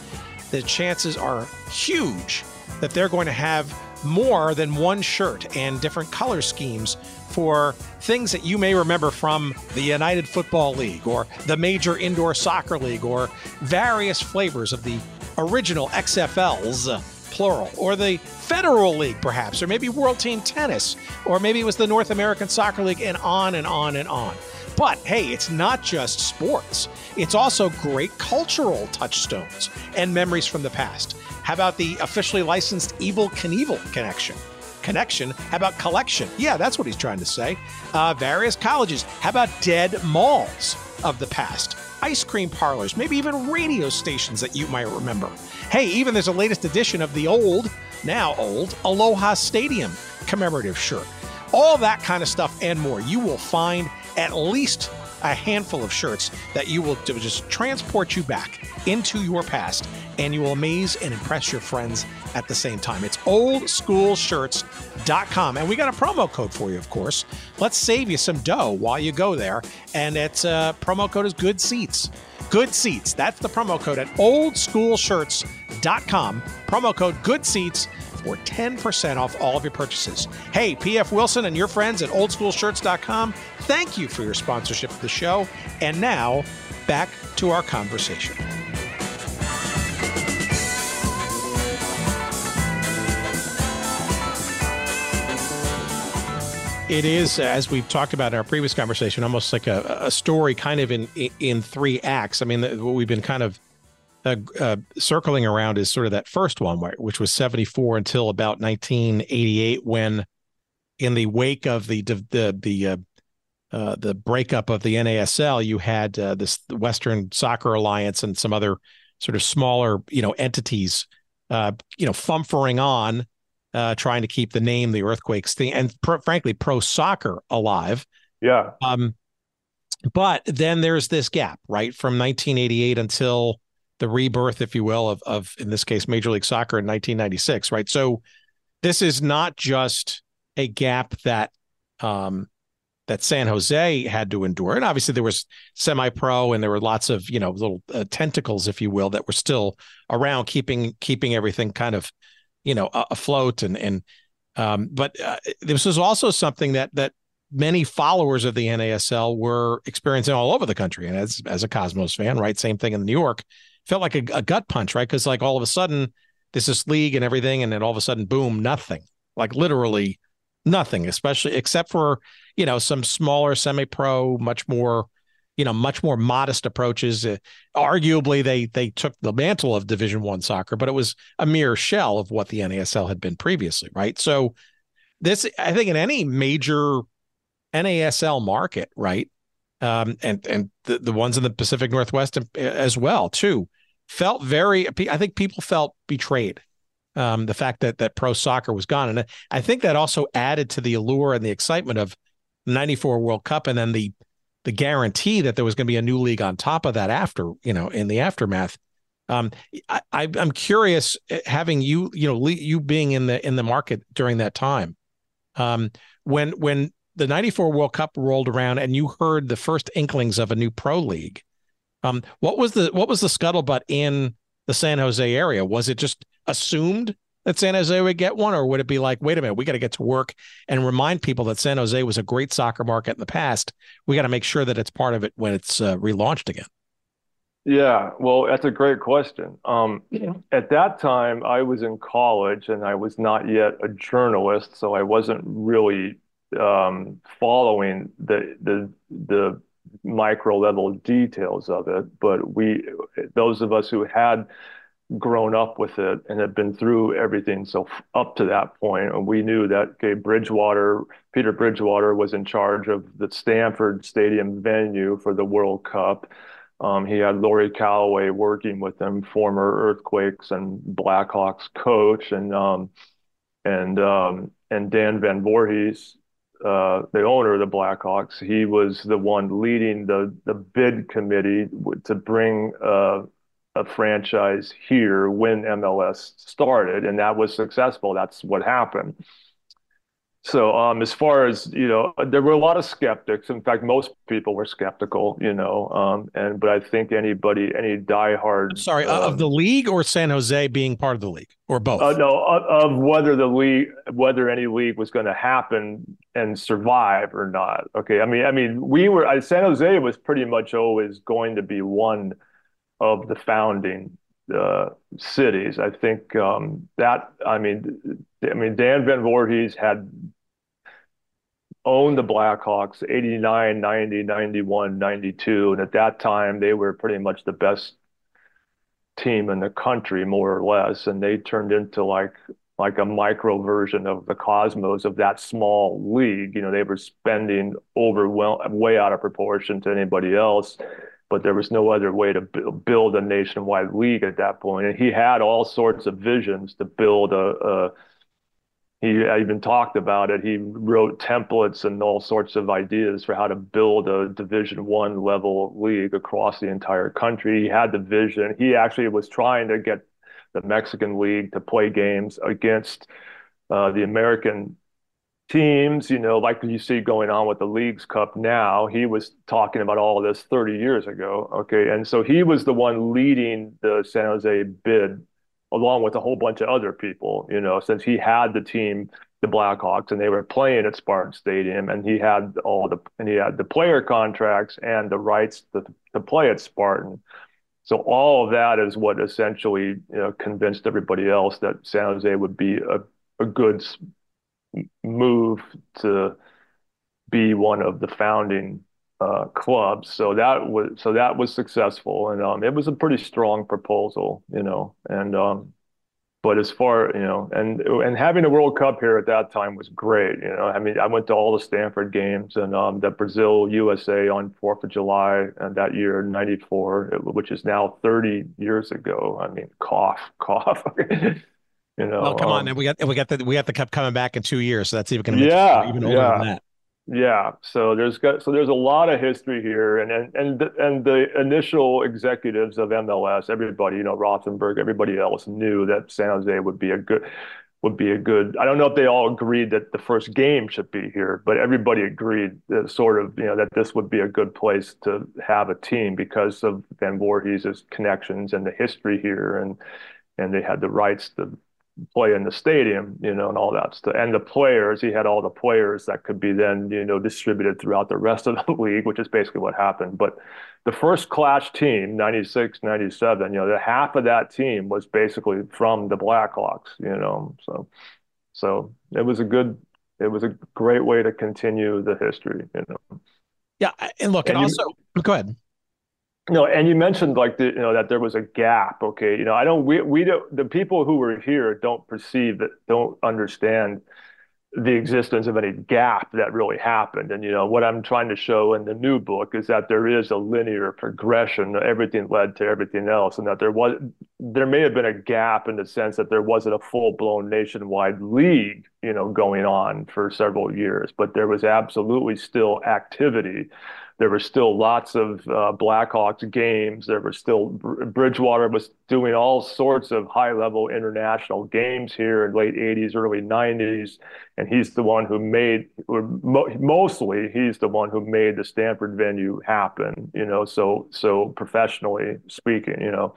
the chances are huge that they're going to have more than one shirt and different color schemes for things that you may remember from the United Football League or the Major Indoor Soccer League or various flavors of the original XFLs, uh, plural, or the Federal League, perhaps, or maybe World Team Tennis, or maybe it was the North American Soccer League, and on and on and on. But hey, it's not just sports, it's also great cultural touchstones and memories from the past. How about the officially licensed Evel Knievel connection? Connection? How about collection? Yeah, that's what he's trying to say. Uh, various colleges. How about dead malls of the past? Ice cream parlors, maybe even radio stations that you might remember. Hey, even there's a latest edition of the old, now old, Aloha Stadium commemorative shirt. All that kind of stuff and more you will find at least a handful of shirts that you will just transport you back into your past and you will amaze and impress your friends at the same time. It's oldschoolshirts.com. And we got a promo code for you, of course. Let's save you some dough while you go there. And its uh, promo code is good seats. Good seats. That's the promo code at oldschoolshirts.com. Promo code good seats for 10% off all of your purchases. Hey, PF Wilson and your friends at oldschoolshirts.com, thank you for your sponsorship of the show. And now, back to our conversation. It is, as we've talked about in our previous conversation, almost like a, a story kind of in in three acts. I mean, we've been kind of uh, uh, circling around is sort of that first one, which was 74 until about 1988, when in the wake of the the the uh, uh, the breakup of the NASL, you had uh, this Western Soccer Alliance and some other sort of smaller, you know, entities, uh, you know, fumfering on, uh, trying to keep the name, the Earthquakes thing, and pr- frankly, pro soccer alive. Yeah. Um, but then there's this gap, right, from 1988 until the rebirth, if you will, of of in this case Major League Soccer in 1996, right? So this is not just a gap that um, that San Jose had to endure, and obviously there was semi-pro and there were lots of you know little uh, tentacles, if you will, that were still around, keeping keeping everything kind of you know afloat and and um, but uh, this was also something that that many followers of the NASL were experiencing all over the country. And as as a Cosmos fan, right, same thing in New York, felt like a, a gut punch, right? Because like all of a sudden, this is league and everything, and then all of a sudden, boom, nothing. Like literally nothing, especially except for you know some smaller semi-pro, much more you know much more modest approaches. Uh, arguably, they they took the mantle of Division One soccer, but it was a mere shell of what the NASL had been previously, right? So this, I think, in any major NASL market, right? Um, and and the, the ones in the Pacific Northwest as well too felt very. I think people felt betrayed. Um, the fact that that pro soccer was gone, and I think that also added to the allure and the excitement of '94 World Cup, and then the the guarantee that there was going to be a new league on top of that after you know in the aftermath. Um, I, I'm curious, eh, having you you know you being in the in the market during that time, um, when when the 94 World Cup rolled around and you heard the first inklings of a new pro league. Um, what was the what was the scuttlebutt in the San Jose area? Was it just assumed that San Jose would get one, or would it be like, wait a minute, we got to get to work and remind people that San Jose was a great soccer market in the past. We got to make sure that it's part of it when it's uh, relaunched again. Yeah, well, that's a great question. Um, at that time, I was in college and I was not yet a journalist, so I wasn't really um, following the the the micro level details of it, but we those of us who had grown up with it and had been through everything so up to that point and we knew that okay Bridgwater Peter Bridgwater was in charge of the stanford stadium venue for the world cup. Um, he had Laurie Calloway working with him former earthquakes and blackhawks coach and um, and um, and Dan Van Voorhis uh, the owner of the Blackhawks, he was the one leading the the bid committee to bring uh, a franchise here when MLS started, and that was successful. That's what happened. So um, as far as you know, there were a lot of skeptics. In fact, most people were skeptical. You know, um, and but I think anybody, any diehard. I'm sorry, um, of the league or San Jose being part of the league, or both? Uh, no, of, of, whether the league, whether any league was going to happen and survive or not. Okay, I mean, I mean, we were uh, San Jose was pretty much always going to be one of the founding uh, cities. I think um, that I mean, I mean Dan Van Voorhis had owned the Blackhawks 89, 90, 91, 92. And at that time, they were pretty much the best team in the country, more or less. And they turned into like like a micro version of the Cosmos of that small league. You know, they were spending overwhelm way out of proportion to anybody else, but there was no other way to build a nationwide league at that point. And he had all sorts of visions to build a, a he even talked about it. He wrote templates and all sorts of ideas for how to build a Division One level league across the entire country. He had the vision. He actually was trying to get the Mexican League to play games against uh, the American teams, you know, like you see going on with the Leagues Cup now. He was talking about all this 30 years ago. Okay. And so he was the one leading the San Jose bid along with a whole bunch of other people, you know, since he had the team, the Blackhawks, and they were playing at Spartan Stadium, and he had all the and he had the player contracts and the rights to, to play at Spartan. So all of that is what essentially you know, convinced everybody else that San Jose would be a, a good move to be one of the founding uh, clubs. So that was so that was successful, and um, it was a pretty strong proposal, you know. And um, but as far you know, and and having a World Cup here at that time was great. You know, I mean, I went to all the Stanford games and um, the Brazil USA on Fourth of July and that year '94, which is now 30 years ago. I mean, cough, cough. you know, well, come um, on, and we got we got the we got the cup coming back in two years, so that's even going to yeah, even older yeah. than that. Yeah, so there's got so there's a lot of history here, and and and the, and the initial executives of MLS, everybody, you know, Rothenberg, everybody else knew that San Jose would be a good would be a good. I don't know if they all agreed that the first game should be here, but everybody agreed that sort of you know that this would be a good place to have a team because of Van Voorhis' connections and the history here, and and they had the rights to play in the stadium, you know, and all that stuff. And the players, he had all the players that could be then, you know, distributed throughout the rest of the league, which is basically what happened. But the first clash team, 96, 97, you know, the half of that team was basically from the Blackhawks, you know. So so it was a good it was a great way to continue the history, you know. Yeah, and look, and, and also you, go ahead. No, and you mentioned like the, you know that there was a gap. Okay, you know I don't we we don't the people who were here don't perceive that don't understand the existence of any gap that really happened. And you know what I'm trying to show in the new book is that there is a linear progression. Everything led to everything else, and that there was there may have been a gap in the sense that there wasn't a full blown nationwide league, you know, going on for several years, but there was absolutely still activity there were still lots of uh, Blackhawks games. There were still Bridgwater was doing all sorts of high level international games here in late 80s, early 90s, and he's the one who made, mo- mostly he's the one who made the Stanford venue happen. You know, so so professionally speaking, you know.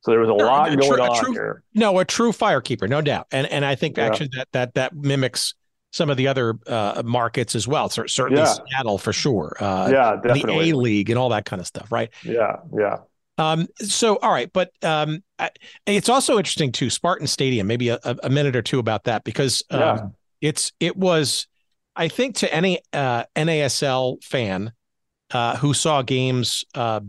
So there was a lot a going on true, here. No, a true firekeeper, no doubt, and and I think yeah. actually that that that mimics some of the other uh, markets as well. certainly yeah. Seattle for sure. Uh, yeah, definitely. The A League and all that kind of stuff, right? Yeah, yeah. Um, so, all right, but um, it's also interesting too. Spartan Stadium, maybe a, a minute or two about that because um, yeah. it's it was, I think, to any uh, NASL fan uh, who saw games uh,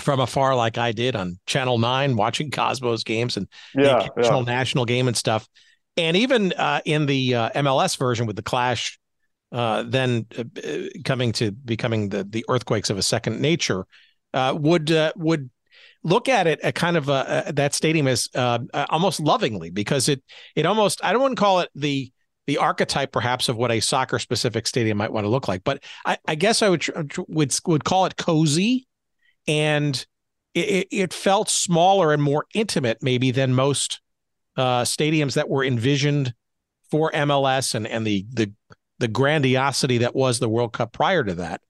from afar, like I did on Channel Nine, watching Cosmos games and yeah, the yeah. national game and stuff and even uh, in the uh, MLS version with the Clash, uh, then uh, coming to becoming the the earthquakes of a second nature, uh, would uh, would look at it at kind of that stadium as almost lovingly because it it almost I don't want to call it the the archetype perhaps of what a soccer specific stadium might want to look like, but I, I guess I would would would call it cozy, and it, it felt smaller and more intimate maybe than most uh, stadiums that were envisioned for MLS and and the the the grandiosity that was the World Cup prior to that.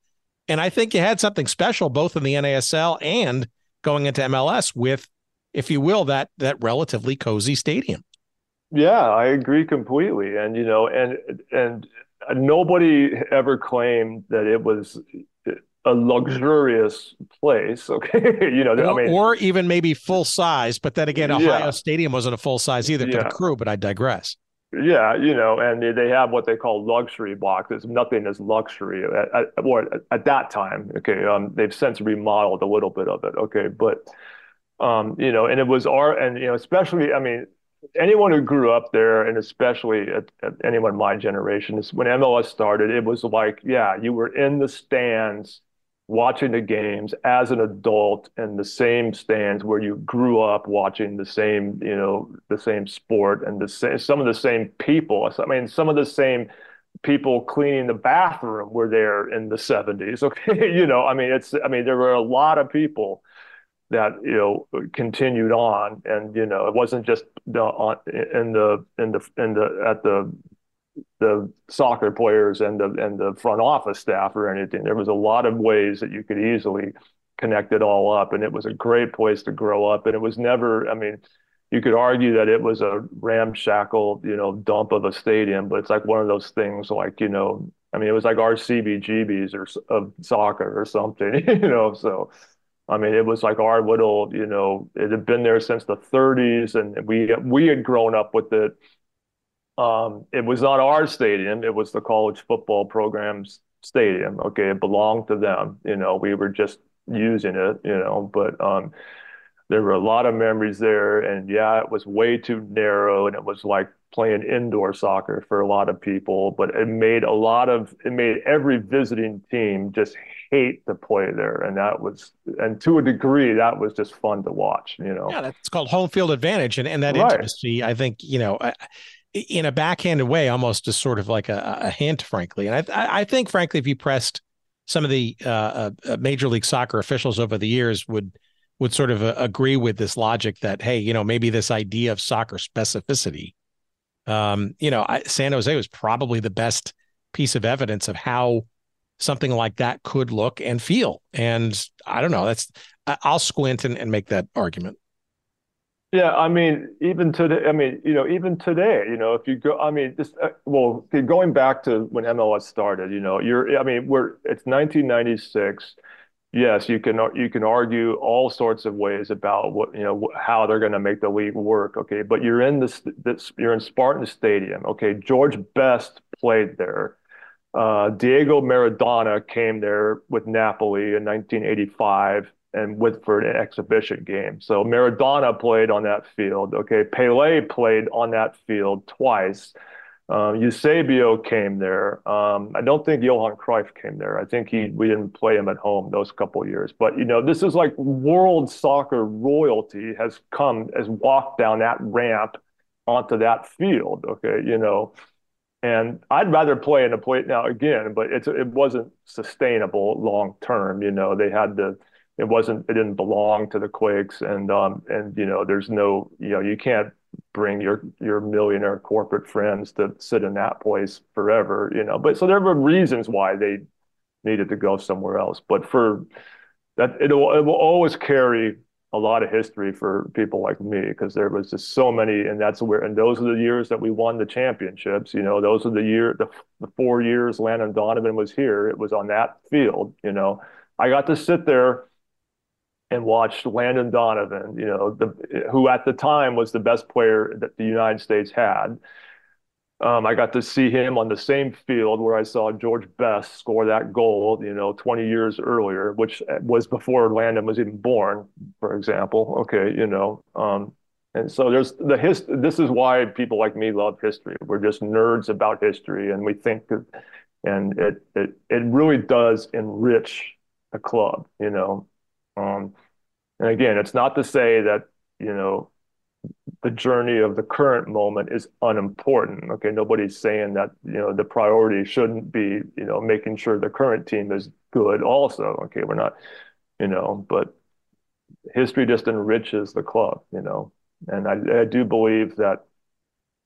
And I think you had something special both in the NASL and going into MLS with, if you will, that that relatively cozy stadium. Yeah, I agree completely. And you know, and and nobody ever claimed that it was a luxurious place. Okay, you know, or, I mean, or even maybe full size. But then again, Ohio yeah. Stadium wasn't a full size either for yeah. the crew. But I digress. Yeah, you know, and they have what they call luxury boxes. Nothing is luxury at, at, or at that time. Okay, um, they've since remodeled a little bit of it. Okay, but um, you know, and it was our and you know, especially, I mean, anyone who grew up there, and especially at, at anyone my generation, is when MLS started. It was like, yeah, you were in the stands watching the games as an adult in the same stands where you grew up watching the same, you know, the same sport and the same, some of the same people. I mean, some of the same people cleaning the bathroom were there in the 70s. Okay. you know, I mean, it's, I mean, there were a lot of people that, you know, continued on and, you know, it wasn't just the, on, in the, in the, in the, at the the soccer players and the and the front office staff or anything. There was a lot of ways that you could easily connect it all up, and it was a great place to grow up. And it was never, I mean, you could argue that it was a ramshackle, you know, dump of a stadium, but it's like one of those things, like you know, I mean, it was like our CBGBs or of soccer or something, you know. So, I mean, it was like our little, you know, it had been there since the 30s, and we we had grown up with it um, it was not our stadium. It was the college football program's stadium. Okay, it belonged to them. You know, we were just using it. You know, but um, there were a lot of memories there, and yeah, it was way too narrow, and it was like playing indoor soccer for a lot of people. But it made a lot of it made every visiting team just hate to play there, and that was and to a degree that was just fun to watch. You know, yeah, that's called home field advantage, and and that right. intimacy. I think you know. I, in a backhanded way, almost as sort of like a, a hint, frankly. And I, I think, frankly, if you pressed some of the uh, uh, Major League Soccer officials over the years, would would sort of uh, agree with this logic that hey, you know, maybe this idea of soccer specificity, um, you know, I, San Jose was probably the best piece of evidence of how something like that could look and feel. And I don't know. That's I'll squint and, and make that argument. Yeah, I mean, even today, I mean, you know, even today, you know, if you go, I mean, just uh, well, going back to when MLS started, you know, you're, I mean, we're it's 1996. Yes, you can you can argue all sorts of ways about what you know how they're going to make the league work. Okay, but you're in this, this you're in Spartan Stadium. Okay, George Best played there. Uh, Diego Maradona came there with Napoli in 1985 and with for an exhibition game. So Maradona played on that field. Okay, Pele played on that field twice. Um, Eusebio came there. Um, I don't think Johan Cruyff came there. I think he we didn't play him at home those couple years. But you know, this is like world soccer royalty has come has walked down that ramp onto that field. Okay, you know. And I'd rather play in a plate now again, but it's it wasn't sustainable long term. You know, they had to it wasn't it didn't belong to the Quakes. And um and you know there's no you know you can't bring your your millionaire corporate friends to sit in that place forever you know. But so there were reasons why they needed to go somewhere else. But for that it will it will always carry a lot of history for people like me because there was just so many and that's where and those are the years that we won the championships you know. Those are the year the, the four years Landon Donovan was here it was on that field you know. I got to sit there and watched Landon Donovan, you know, the, who at the time was the best player that the United States had. Um, I got to see him on the same field where I saw George Best score that goal, you know, 20 years earlier, which was before Landon was even born, for example. Okay, you know, um, and so there's the hist. This is why people like me love history. We're just nerds about history, and we think and it it it really does enrich a club, you know. Um, and again, it's not to say that, you know, the journey of the current moment is unimportant. Okay, nobody's saying that, you know, the priority shouldn't be, you know, making sure the current team is good also. Okay, we're not, you know, but history just enriches the club, you know. And I, I do believe that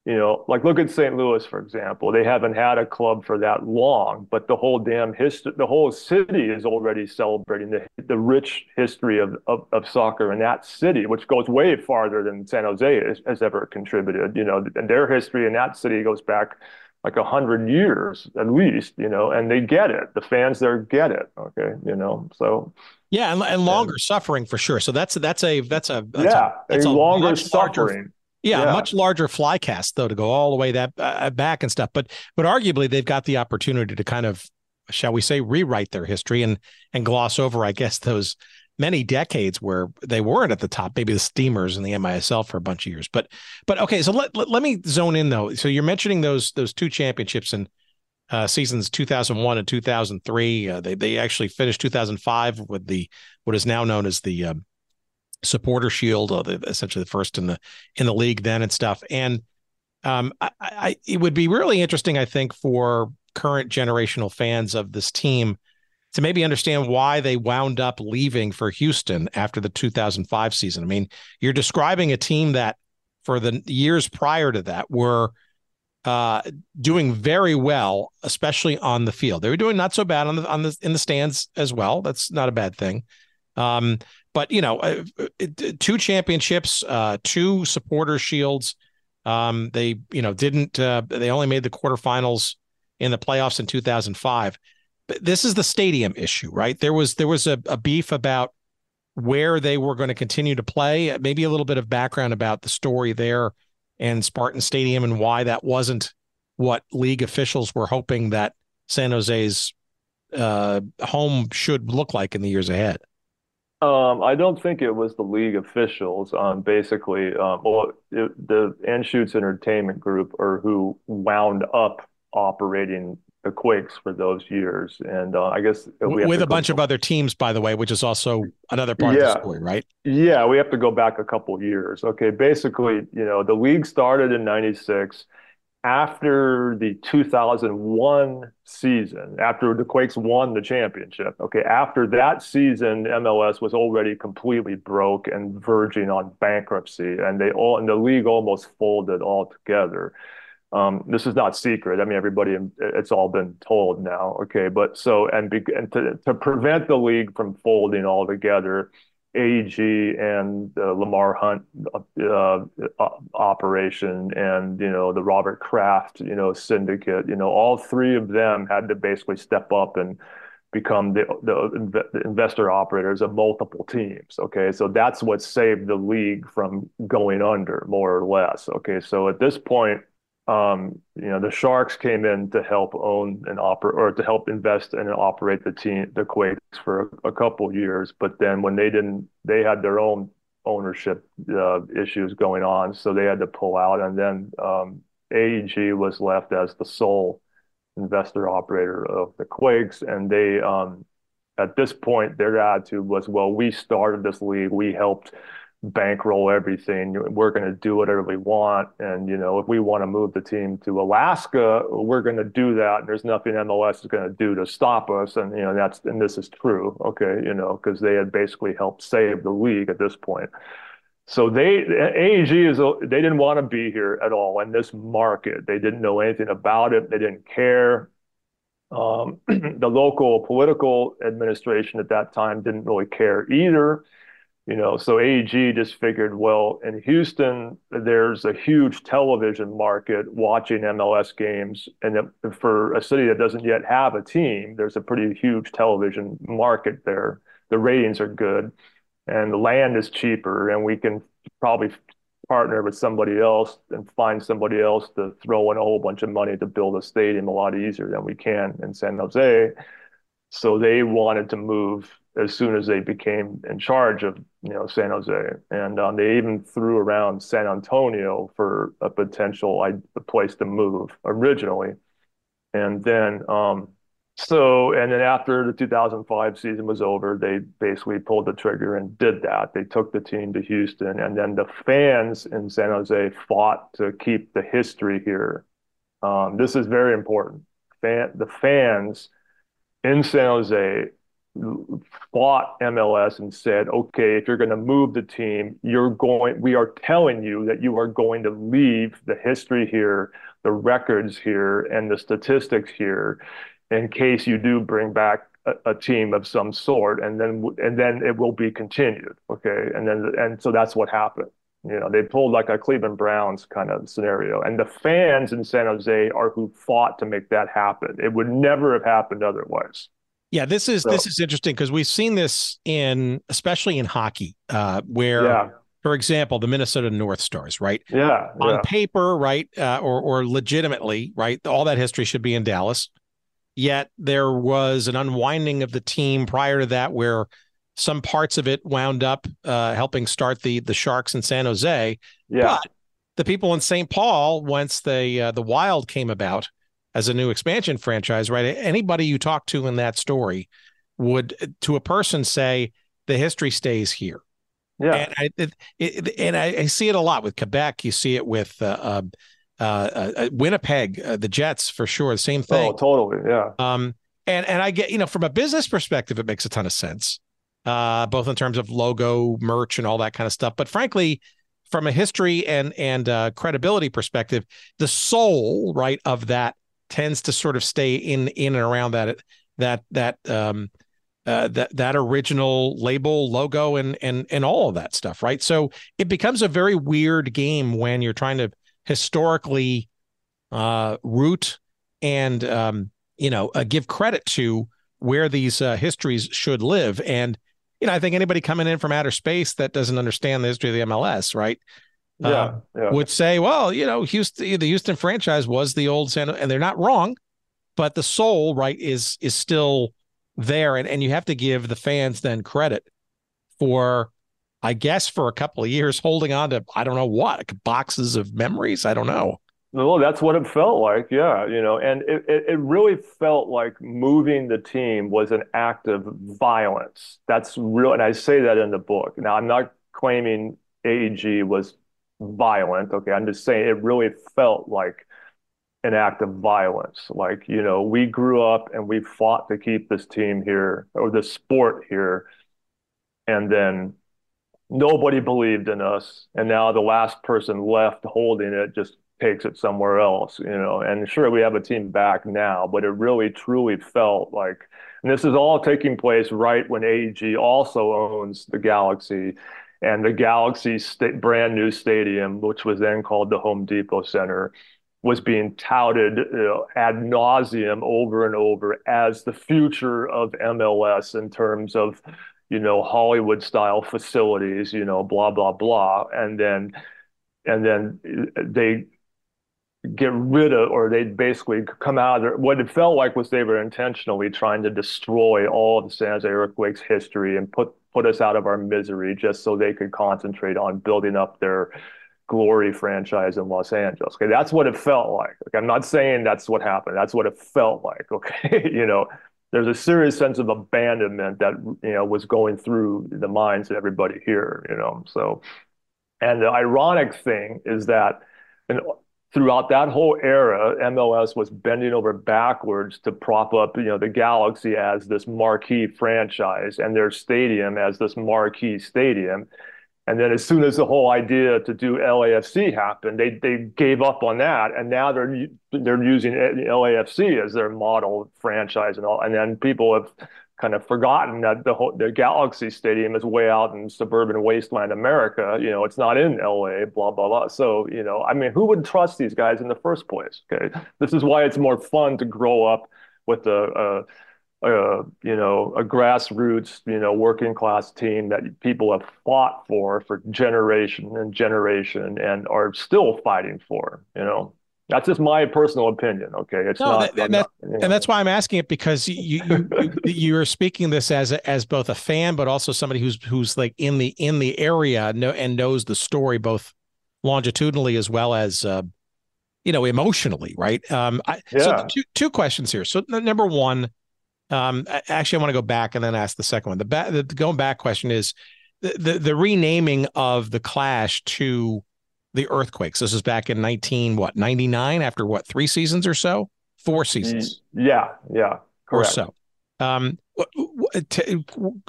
you know, like look at St. Louis, for example. They haven't had a club for that long, but the whole damn history, the whole city is already celebrating the, the rich history of, of, of soccer in that city, which goes way farther than San Jose has, has ever contributed. You know, and their history in that city goes back like a hundred years at least, you know, and they get it. The fans there get it. Okay. You know, so. Yeah. And, and longer and, suffering for sure. So that's, that's a, that's a, that's yeah, a, that's a, a longer suffering. Larger, yeah, yeah, much larger fly cast though to go all the way that uh, back and stuff. But but arguably they've got the opportunity to kind of, shall we say, rewrite their history and and gloss over, I guess, those many decades where they weren't at the top. Maybe the Steamers and the MISL for a bunch of years. But but okay, so let let, let me zone in though. So you're mentioning those those two championships in uh, seasons 2001 and 2003. Uh, they they actually finished 2005 with the what is now known as the um, supporter shield, essentially the first in the in the league then and stuff. And um, I, I, it would be really interesting, I think, for current generational fans of this team to maybe understand why they wound up leaving for Houston after the 2005 season. I mean, you're describing a team that for the years prior to that were uh, doing very well, especially on the field. They were doing not so bad on the on the in the stands as well. That's not a bad thing. Um, but you know, uh, two championships, uh, two supporter shields. Um, they you know didn't. Uh, they only made the quarterfinals in the playoffs in 2005. But this is the stadium issue, right? There was there was a, a beef about where they were going to continue to play. Maybe a little bit of background about the story there and Spartan Stadium and why that wasn't what league officials were hoping that San Jose's uh, home should look like in the years ahead. Um, I don't think it was the league officials. Um, basically, um, well, it, the Anschutz Entertainment Group are who wound up operating the Quakes for those years, and uh, I guess with a bunch of other teams, by the way, which is also another part yeah. of the story, right? Yeah, we have to go back a couple years. Okay, basically, you know, the league started in '96, after the 2001 season, after the Quakes won the championship, okay, after that season, MLS was already completely broke and verging on bankruptcy, and they all and the league almost folded altogether. Um, this is not secret. I mean, everybody, it's all been told now. Okay, but so and, be, and to, to prevent the league from folding altogether, AEG and the Lamar Hunt uh, uh, operation and you know the Robert Kraft you know syndicate you know all three of them had to basically step up and become the, the, the investor operators of multiple teams okay? So that's what saved the league from going under more or less okay? So at this point um, you know, the Sharks came in to help own and operate or to help invest and operate the team, the Quakes for a, a couple years. But then when they didn't, they had their own ownership uh, issues going on, so they had to pull out. And then um, AEG was left as the sole investor operator of the Quakes, and they, um, at this point, their attitude was, well, we started this league, we helped bankroll everything. We're going to do whatever we want. And, you know, if we want to move the team to Alaska, we're going to do that. And there's nothing MLS is going to do to stop us. And, you know, that's, and this is true. Okay. You know, because they had basically helped save the league at this point. So they, AEG is, they didn't want to be here at all in this market. They didn't know anything about it. They didn't care. Um, the local political administration at that time didn't really care either you know, so AEG just figured, well, in Houston, there's a huge television market watching MLS games. And for a city that doesn't yet have a team, there's a pretty huge television market there. The ratings are good and the land is cheaper, and we can probably partner with somebody else and find somebody else to throw in a whole bunch of money to build a stadium a lot easier than we can in San Jose. So they wanted to move as soon as they became in charge of you know San Jose, and um, they even threw around San Antonio for a potential place to move originally, and then um, so and then after the 2005 season was over, they basically pulled the trigger and did that. They took the team to Houston, and then the fans in San Jose fought to keep the history here. Um, this is very important. Fan, the fans in San Jose fought MLS and said, okay, if you're going to move the team, you're going, we are telling you that you are going to leave the history here, the records here, and the statistics here in case you do bring back a, a team of some sort. And then, and then it will be continued. Okay. And then, and so that's what happened. You know, they pulled like a Cleveland Browns kind of scenario. And the fans in San Jose are who fought to make that happen. It would never have happened otherwise. Yeah, this is so, this is interesting because we've seen this in especially in hockey, uh, where, yeah. for example, the Minnesota North Stars, right? Yeah, on yeah. paper, right, uh, or or legitimately, right, all that history should be in Dallas. Yet there was an unwinding of the team prior to that, where some parts of it wound up uh, helping start the the Sharks in San Jose. Yeah. But the people in St. Paul, once the uh, the Wild came about, as a new expansion franchise, right? Anybody you talk to in that story would, to a person, say the history stays here. Yeah, and I it, it, and I, I, see it a lot with Quebec. You see it with uh, um, uh, uh, uh, Winnipeg, uh, the Jets for sure. The same thing. Oh, totally. Yeah. Um, and and I get you know from a business perspective, it makes a ton of sense, uh, both in terms of logo, merch, and all that kind of stuff. But frankly, from a history and and uh, credibility perspective, the soul right of that tends to sort of stay in in and around that that that um uh, that that original label logo and and and all of that stuff right? So it becomes a very weird game when you're trying to historically uh root and um you know uh, give credit to where these uh, histories should live. And you know i think anybody coming in from outer space that doesn't understand the history of the mls right yeah, uh, yeah, would say, well, you know, Houston, the Houston franchise was the old San, and they're not wrong, but the soul, right, is is still there, and and you have to give the fans then credit for, I guess, for a couple of years holding on to I don't know what boxes of memories. I don't know. Well, that's what it felt like, yeah, you know, and it, it, it really felt like moving the team was an act of violence. That's real, and I say that in the book. Now, I'm not claiming AEG was violent. Okay, I'm just saying it really felt like an act of violence. Like, you know, we grew up and we fought to keep this team here or this sport here. And then nobody believed in us. And now the last person left holding it just takes it somewhere else, you know. And sure, we have a team back now, but it really truly felt like, and this is all taking place right when AEG also owns the Galaxy and the Galaxy st- brand new stadium, which was then called the Home Depot Center, was being touted you know, ad nauseum over and over as the future of MLS in terms of, you know, Hollywood style facilities, you know, blah blah blah, and then and then uh, they get rid of, or they basically come out of there. What it felt like was they were intentionally trying to destroy all of the San Jose Earthquakes history and put put us out of our misery just so they could concentrate on building up their glory franchise in Los Angeles. Okay, that's what it felt like. Okay, I'm not saying that's what happened. That's what it felt like. Okay, you know, there's a serious sense of abandonment that you know was going through the minds of everybody here. You know, so and the ironic thing is that. And throughout that whole era, MLS was bending over backwards to prop up, you know, the Galaxy as this marquee franchise and their stadium as this marquee stadium. And then as soon as the whole idea to do LAFC happened, they they gave up on that, and now they're they're using LAFC as their model franchise and all. And then people have kind of forgotten that the whole, the Galaxy Stadium is way out in suburban wasteland America. You know, it's not in LA. Blah blah blah. So you know, I mean, who would trust these guys in the first place? Okay, this is why it's more fun to grow up with a, a, a you know a grassroots you know working class team that people have fought for for generation and generation and are still fighting for. You know. That's just my personal opinion. Okay, it's no, not, that, not you know. and that's why I'm asking it because you you you are speaking this as a, as both a fan, but also somebody who's who's like in the in the area know, and knows the story both longitudinally as well as uh, you know emotionally, right? Um, I, yeah. So two two questions here. So number one, um, actually, I want to go back and then ask the second one. The, ba- the going back question is the, the the renaming of the Clash to the earthquakes. This is back in 19 what 99 after what three seasons or so, four seasons. Yeah, yeah, correct. Or so. Um,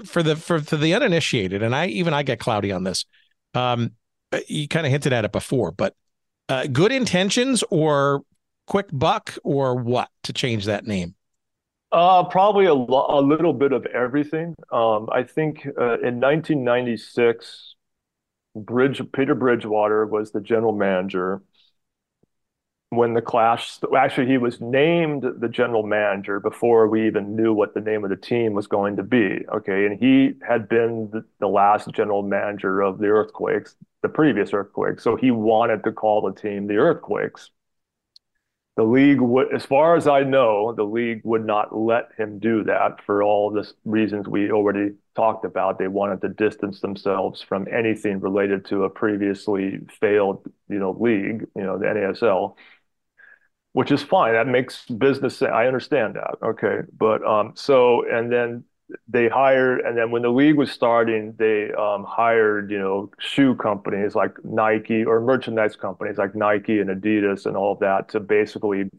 for the for, for the uninitiated, and I even I get cloudy on this. Um, you kind of hinted at it before, but uh, good intentions or quick buck or what to change that name? Uh, probably a, lo- a little bit of everything. Um, I think uh, in 1996, Bridge Peter Bridgwater was the general manager when the clash actually he was named the general manager before we even knew what the name of the team was going to be okay? And he had been the, the last general manager of the earthquakes the previous earthquakes. So he wanted to call the team the earthquakes the league would, as far as I know, the league would not let him do that for all the reasons we already talked about. They wanted to distance themselves from anything related to a previously failed, you know, league, you know, the NASL, which is fine. That makes business. I understand that. Okay, but um, so and then they hired, and then when the league was starting, they um, hired, you know, shoe companies like Nike or merchandise companies like Nike and Adidas and all of that to basically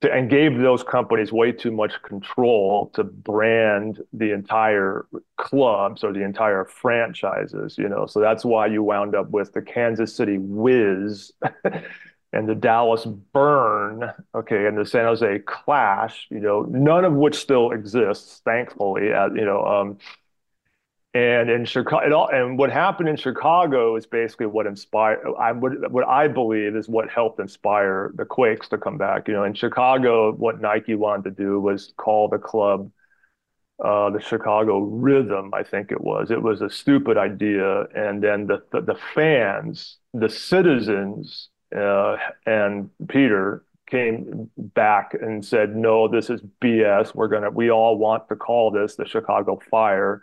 to, and gave those companies way too much control to brand the entire clubs or the entire franchises, you know. So that's why you wound up with the Kansas City Wiz and the Dallas Burn, okay, and the San Jose Clash, you know, none of which still exists, thankfully, uh, you know. Um, and in Chicago, and what happened in Chicago is basically what inspired. I would, what I believe is what helped inspire the Quakes to come back. You know, in Chicago, what Nike wanted to do was call the club uh, the Chicago Rhythm. I think it was. It was a stupid idea, and then the the, the fans, the citizens Uh, and Peter came back and said, "No, this is BS. We're gonna. We all want to call this the Chicago Fire."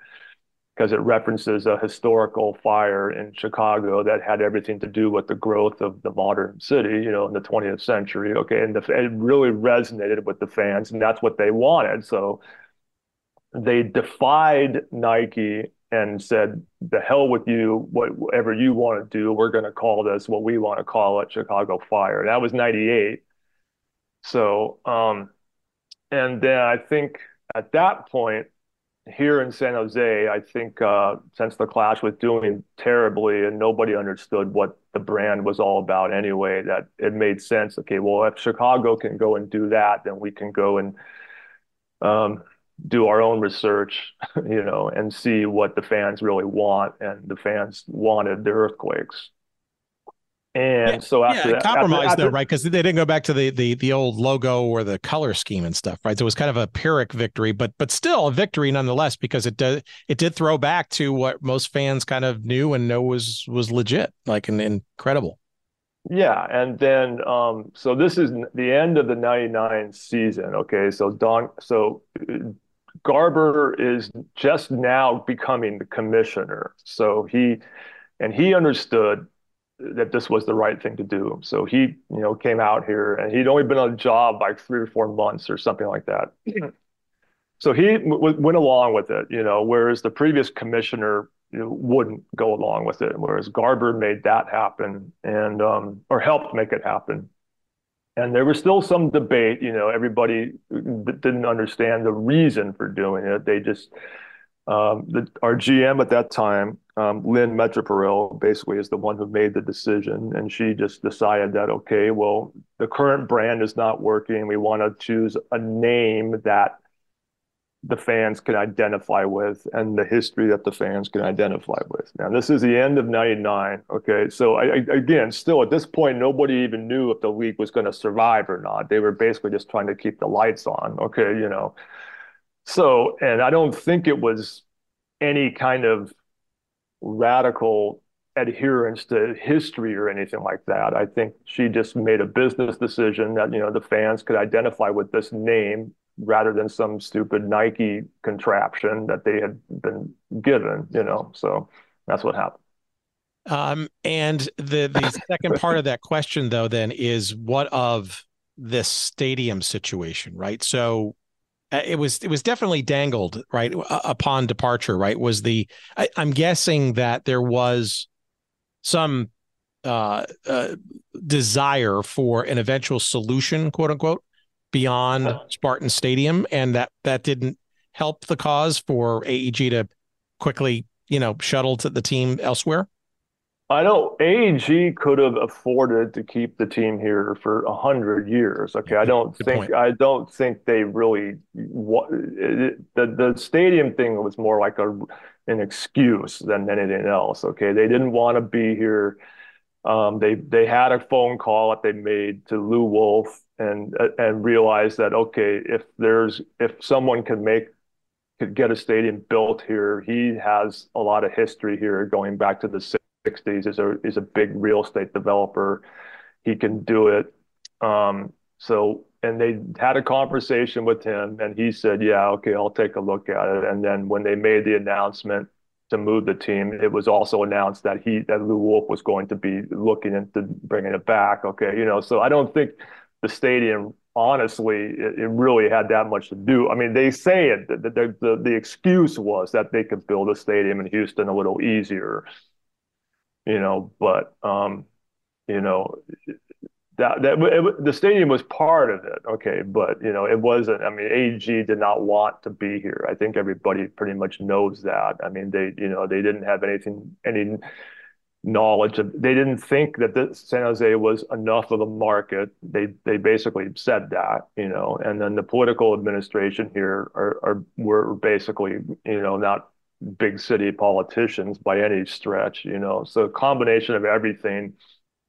Because it references a historical fire in Chicago that had everything to do with the growth of the modern city, you know, in the 20th century. Okay, and the, it really resonated with the fans, and that's what they wanted. So they defied Nike and said, "The hell with you! Whatever you want to do, we're going to call this what we want to call it, Chicago Fire." That was '98, So, um, and then I think at that point here in San Jose, I think uh, since the Clash was doing terribly and nobody understood what the brand was all about anyway, that it made sense. Okay, well, if Chicago can go and do that, then we can go and um, do our own research, you know, and see what the fans really want. And the fans wanted the earthquakes. And yeah, so after yeah, that, compromise after, though, right? Because they didn't go back to the the the old logo or the color scheme and stuff, right? So it was kind of a pyrrhic victory, but but still a victory nonetheless because it did it did throw back to what most fans kind of knew and know was was legit, like an incredible. Yeah, and then um, so this is the end of the '99 season. Okay, so Don, so Garber is just now becoming the commissioner. So he and he understood that this was the right thing to do. So he, you know, came out here and he'd only been on the job like three or four months or something like that. so he w- went along with it, you know, whereas the previous commissioner you know, wouldn't go along with it. Whereas Garber made that happen and um, or helped make it happen. And there was still some debate, you know, everybody didn't understand the reason for doing it. They just um, the, our GM at that time, um, Lynne Meterparel, basically is the one who made the decision, and she just decided that okay, well, the current brand is not working. We want to choose a name that the fans can identify with and the history that the fans can identify with. Now, this is the end of 99. Okay. So, I, I, again, still at this point, nobody even knew if the league was going to survive or not. They were basically just trying to keep the lights on. Okay. You know, so, and I don't think it was any kind of radical adherence to history or anything like that. I think she just made a business decision that, you know, the fans could identify with this name rather than some stupid Nike contraption that they had been given, you know. So that's what happened. Um, and the the second part of that question though then is what of this stadium situation, right? So uh, it was it was definitely dangled right upon departure right was the I, am guessing that there was some uh, uh, desire for an eventual solution quote unquote beyond spartan stadium and that that didn't help the cause for aeg to quickly you know shuttle to the team elsewhere I know AEG could have afforded to keep the team here for a hundred years. Okay, I don't Good think point. I don't think they really what the the stadium thing was more like a an excuse than anything else. Okay, they didn't want to be here. Um, they they had a phone call that they made to Lew Wolff and and realized that okay, if there's if someone can make could get a stadium built here, he has a lot of history here going back to the 60s is a is a big real estate developer. He can do it. Um, so and they had a conversation with him and he said, "Yeah, okay, I'll take a look at it." And then when they made the announcement to move the team, it was also announced that he that Lew Wolff was going to be looking into bringing it back. Okay, you know, so I don't think the stadium honestly, it, it, really had that much to do. I mean, they say it. The, the, the, the excuse was that they could build a stadium in Houston a little easier you know, but um, you know, that that it, the stadium was part of it, okay, but you know, it wasn't. I mean, AEG did not want to be here. I think everybody pretty much knows that. I mean, they you know they didn't have anything any knowledge of. They didn't think that the San Jose was enough of a market. They they basically said that, you know, and then the political administration here are are were basically you know not big city politicians by any stretch, you know. So a combination of everything,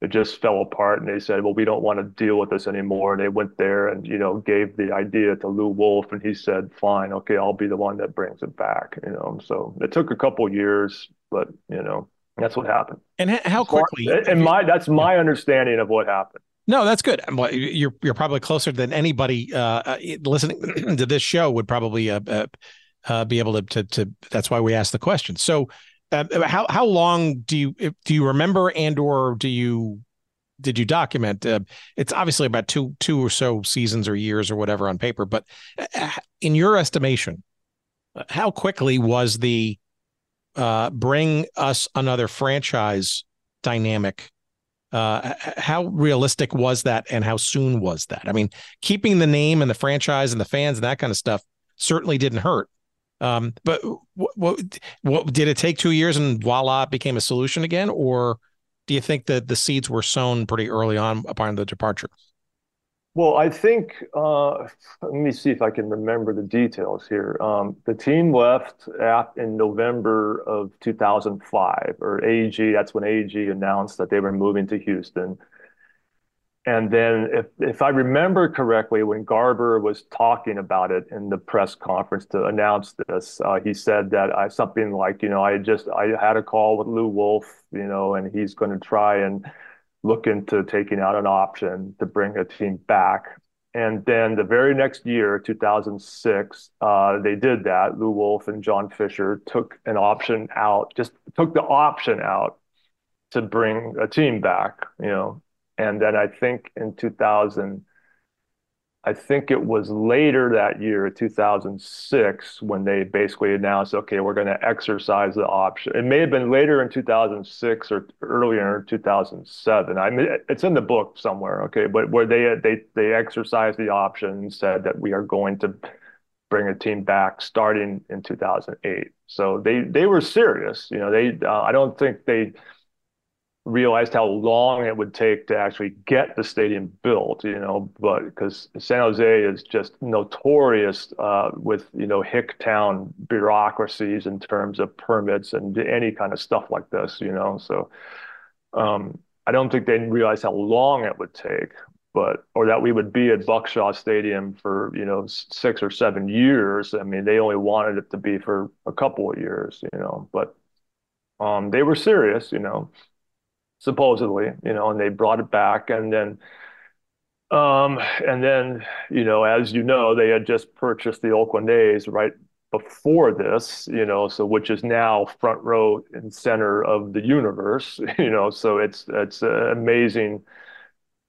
it just fell apart and they said, well, we don't want to deal with this anymore. And they went there and, you know, gave the idea to Lew Wolff and he said, fine, okay, I'll be the one that brings it back, you know. So it took a couple years, but, you know, that's what happened. And how quickly? And my, that's my yeah. understanding of what happened. No, that's good. You're you're probably closer than anybody uh, uh listening to this show would probably uh, uh, uh, be able to, to, to that's why we asked the question. So uh, how how long do you do you remember and or do you did you document? Uh, it's obviously about two two or so seasons or years or whatever on paper, but in your estimation, how quickly was the uh, bring us another franchise dynamic Uh, how realistic was that, and how soon was that? I mean, keeping the name and the franchise and the fans and that kind of stuff certainly didn't hurt. Um, but what, what, did it take two years and voila, it became a solution again, or do you think that the seeds were sown pretty early on upon the departure? Well, I think uh, let me see if I can remember the details here. Um, the team left at, in November of 2005, or AEG. That's when AEG announced that they were moving to Houston. And then, if if I remember correctly, when Garber was talking about it in the press conference to announce this, uh, he said that I something like, you know, I just I had a call with Lew Wolff, you know, and he's going to try and look into taking out an option to bring a team back. And then the very next year, 2006, uh, they did that. Lew Wolff and John Fisher took an option out, just took the option out to bring a team back, you know, and then I think in 2000, I think it was later that year, 2006, when they basically announced, okay, we're going to exercise the option. It may have been later in 2006 or earlier in 2007. I mean, it's in the book somewhere, okay, but where they they they exercised the option and said that we are going to bring a team back starting in 2008. So they they were serious. You know, they uh, I don't think they realized how long it would take to actually get the stadium built, you know, but because San Jose is just notorious uh, with, you know, hick town bureaucracies in terms of permits and any kind of stuff like this, you know. So um, I don't think they realized how long it would take, but or that we would be at Buck Shaw Stadium for, you know, six or seven years. I mean, they only wanted it to be for a couple of years, you know, but um, they were serious, you know supposedly, you know, and they brought it back. And then, um, and then, you know, as you know, they had just purchased the Oakland A's right before this, you know, so which is now front row and center of the universe, you know, so it's it's uh, amazing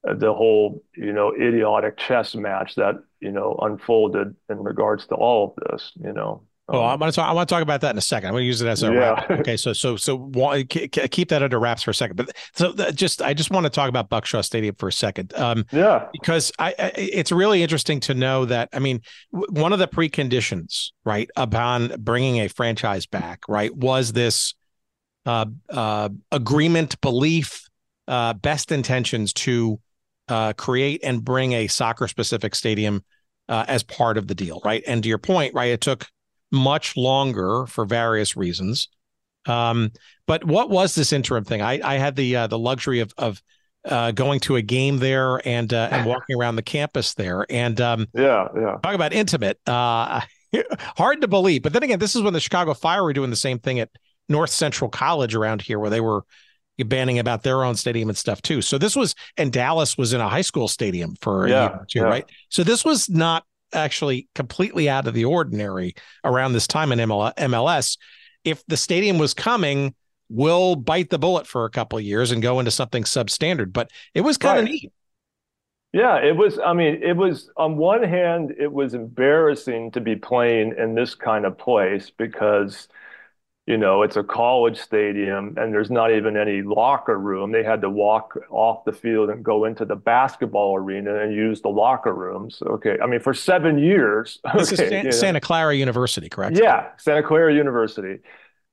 the whole, you know, idiotic chess match that, you know, unfolded in regards to all of this, you know. Oh, I want to talk. I want to talk about that in a second. I'm going to use it as a yeah. wrap. Okay, so so so keep that under wraps for a second. But so just I just want to talk about Buck Shaw Stadium for a second. Um, yeah, because I, I, it's really interesting to know that. I mean, one of the preconditions, right, upon bringing a franchise back, right, was this uh, uh, agreement, belief, uh, best intentions to uh, create and bring a soccer specific stadium uh, as part of the deal, right? And to your point, right, it took much longer for various reasons. Um, but what was this interim thing? I, I had the uh, the luxury of of uh, going to a game there and uh, and walking around the campus there. And um, yeah, yeah. Talk about intimate. Uh, hard to believe. But then again, this is when the Chicago Fire were doing the same thing at North Central College around here, where they were banning about their own stadium and stuff too. So this was, and Dallas was in a high school stadium for yeah, a year too, yeah. right? So this was not actually completely out of the ordinary around this time in MLS. If the stadium was coming, we'll bite the bullet for a couple of years and go into something substandard. But it was kind of right. neat. Yeah, it was. I mean, it was on one hand, it was embarrassing to be playing in this kind of place because you know, it's a college stadium and there's not even any locker room. They had to walk off the field and go into the basketball arena and use the locker rooms. Okay. I mean, for seven years. This okay, is Santa Clara University, correct? Yeah, Santa Clara University.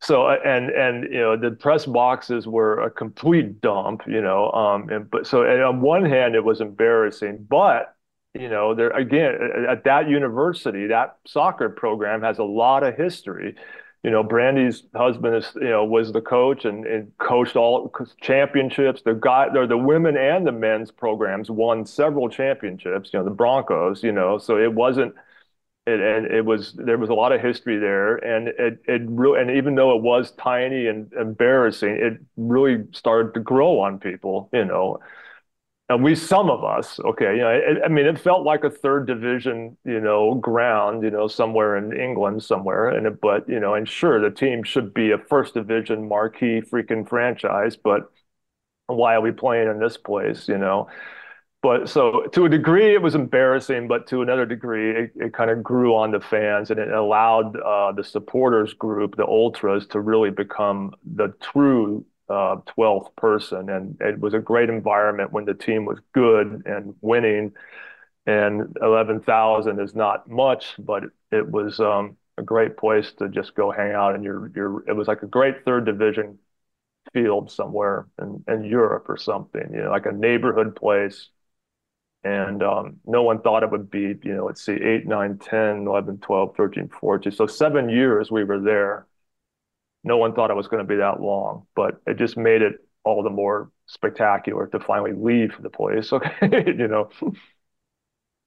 So and and you know the press boxes were a complete dump, you know. Um, and but so and on one hand it was embarrassing, but you know there again at that university that soccer program has a lot of history you know, Brandi's husband is, you know, was the coach and, and coached all championships. The guy, the women and the men's programs won several championships. You know, the Broncos. You know, so it wasn't. It, and it was there was a lot of history there, and it it really and even though it was tiny and embarrassing, it really started to grow on people. You know, and we some of us okay you know i mean it felt like a third division you know ground you know somewhere in england somewhere. And it, but you know and sure the team should be a first division marquee freaking franchise but why are we playing in this place you know? But so to a degree it was embarrassing but to another degree it, it kind of grew on the fans and it allowed uh, the supporters group the ultras to really become the true uh, 12th person. And it was a great environment when the team was good and winning. And 11,000 is not much, but it was um, a great place to just go hang out. And you're, you're, it was like a great third division field somewhere in, in Europe or something, you know, like a neighborhood place. And um, no one thought it would be, you know, let's see, 8, 9, 10, 11, 12, 13, 14. So seven years we were there no one thought it was going to be that long, but it just made it all the more spectacular to finally leave the place. Okay, you know.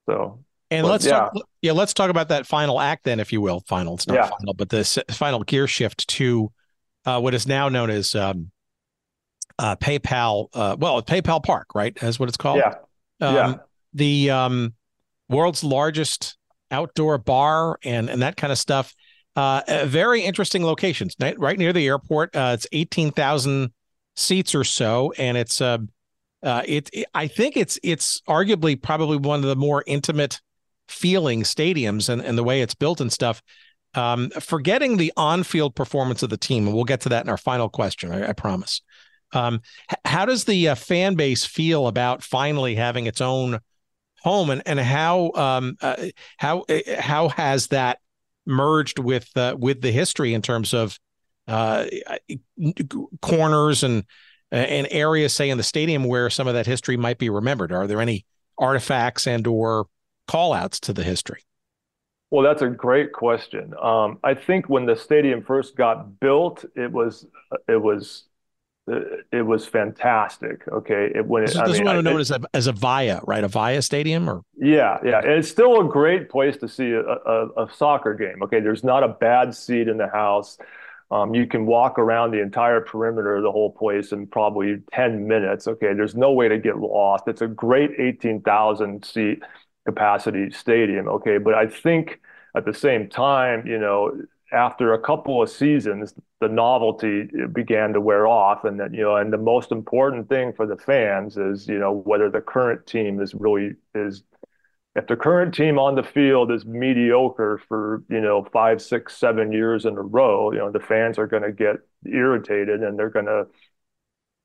So and but, let's yeah. talk. Yeah, let's talk about that final act then, if you will. Final, it's not yeah. final, but the final gear shift to uh, what is now known as um, uh, PayPal. Uh, well, PayPal Park, right? That's what it's called. Yeah. Um, yeah. The um, world's largest outdoor bar and and that kind of stuff. Uh, very interesting locations, right near the airport. Uh, it's eighteen thousand seats or so, and it's uh, uh, it, it, I think it's it's arguably probably one of the more intimate feeling stadiums and, and the way it's built and stuff. Um, forgetting the on-field performance of the team, and we'll get to that in our final question. I, I promise. Um, how does the uh, fan base feel about finally having its own home, and and how um, uh, how uh, how has that merged with uh, with the history in terms of uh, corners and and areas, say in the stadium, where some of that history might be remembered. Are there any artifacts and or callouts to the history? Well, that's a great question. Um, I think when the stadium first got built, it was it was it was fantastic. Okay, it, when it, this, I mean, is known as a as Avaya, right? Avaya Stadium, or yeah, yeah, and it's still a great place to see a, a, a soccer game. Okay, there's not a bad seat in the house. Um, you can walk around the entire perimeter of the whole place in probably 10 minutes. Okay, there's no way to get lost. It's a great 18,000 seat capacity stadium. Okay, but I think at the same time, you know, after a couple of seasons, the novelty began to wear off, and that you know, and the most important thing for the fans is you know whether the current team is really is if the current team on the field is mediocre for you know five, six, seven years in a row, you know the fans are going to get irritated and they're going to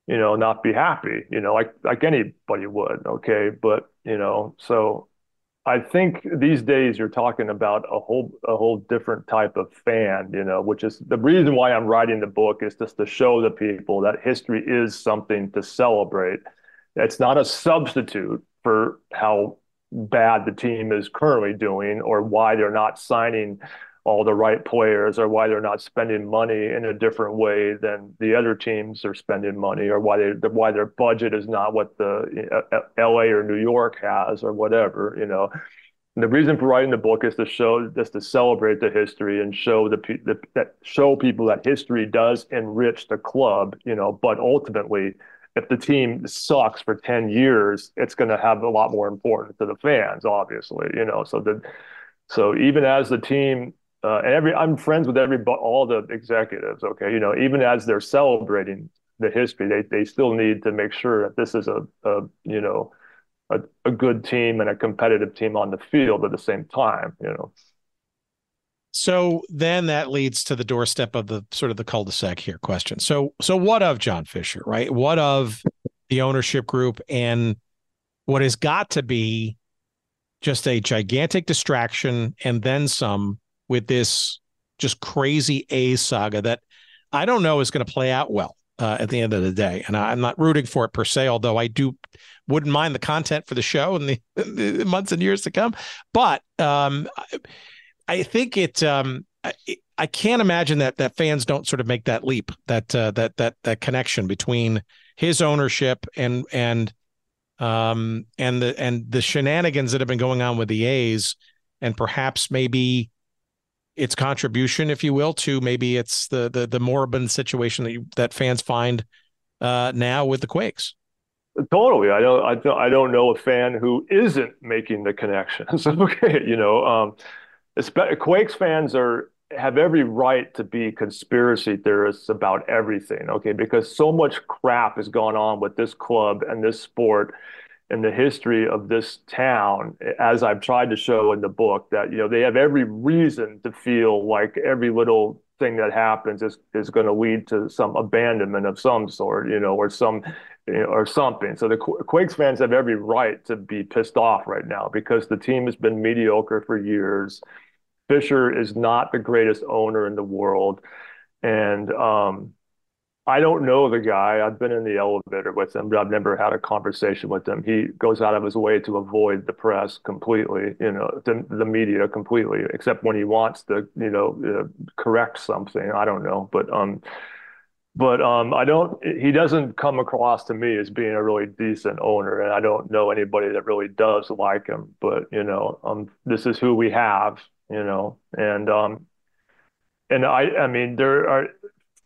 you know not be happy, you know like like anybody would, okay, but you know so I think these days you're talking about a whole a whole different type of fan, you know, which is the reason why I'm writing the book is just to show the people that history is something to celebrate. It's not a substitute for how bad the team is currently doing or why they're not signing all the right players or why they're not spending money in a different way than the other teams are spending money or why they why their budget is not what the uh, LA or New York has or whatever you know? And the reason for writing the book is to show just to celebrate the history and show the, the that show people that history does enrich the club you know? But ultimately if the team sucks for 10 years it's going to have a lot more importance to the fans obviously you know? So the so even as the team uh, and every I'm friends with every all the executives. Okay, you know, even as they're celebrating the history, they they still need to make sure that this is a, a you know a, a good team and a competitive team on the field at the same time. You know. So then that leads to the doorstep of the sort of the cul-de-sac here question. So so what of John Fisher, right? What of the ownership group and what has got to be just a gigantic distraction and then some with this just crazy A saga that I don't know is going to play out well uh, at the end of the day. And I, am not rooting for it per se, although I do wouldn't mind the content for the show in the, the months and years to come. But um, I, think it, um, I, I, can't imagine that that fans don't sort of make that leap, that uh, that that that connection between his ownership and and um and the and the shenanigans that have been going on with the A's, and perhaps maybe its contribution, if you will, to maybe it's the the the moribund situation that you, that fans find uh, now with the Quakes. Totally, I don't, I don't, I don't know a fan who isn't making the connections. okay, you know, um, Quakes fans are have every right to be conspiracy theorists about everything. Okay, because so much crap has gone on with this club and this sport in the history of this town, as I've tried to show in the book, that you know they have every reason to feel like every little thing that happens is is going to lead to some abandonment of some sort, you know, or some you know, or something. So the Quakes fans have every right to be pissed off right now because the team has been mediocre for years. Fisher is not the greatest owner in the world, and um, I don't know the guy. I've been in the elevator with him, but I've never had a conversation with him. He goes out of his way to avoid the press completely, you know, the, the media completely, except when he wants to, you know, uh, correct something. I don't know, but um, but um, I don't. He doesn't come across to me as being a really decent owner, and I don't know anybody that really does like him. But you know, um, this is who we have, you know, and um, and I, I mean, there are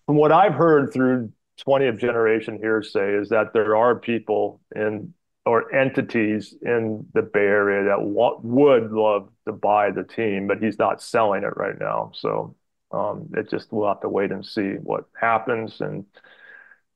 from what I've heard through 20th generation hearsay is that there are people in or entities in the Bay Area that would love to buy the team, but he's not selling it right now. So um, it just we'll have to wait and see what happens. And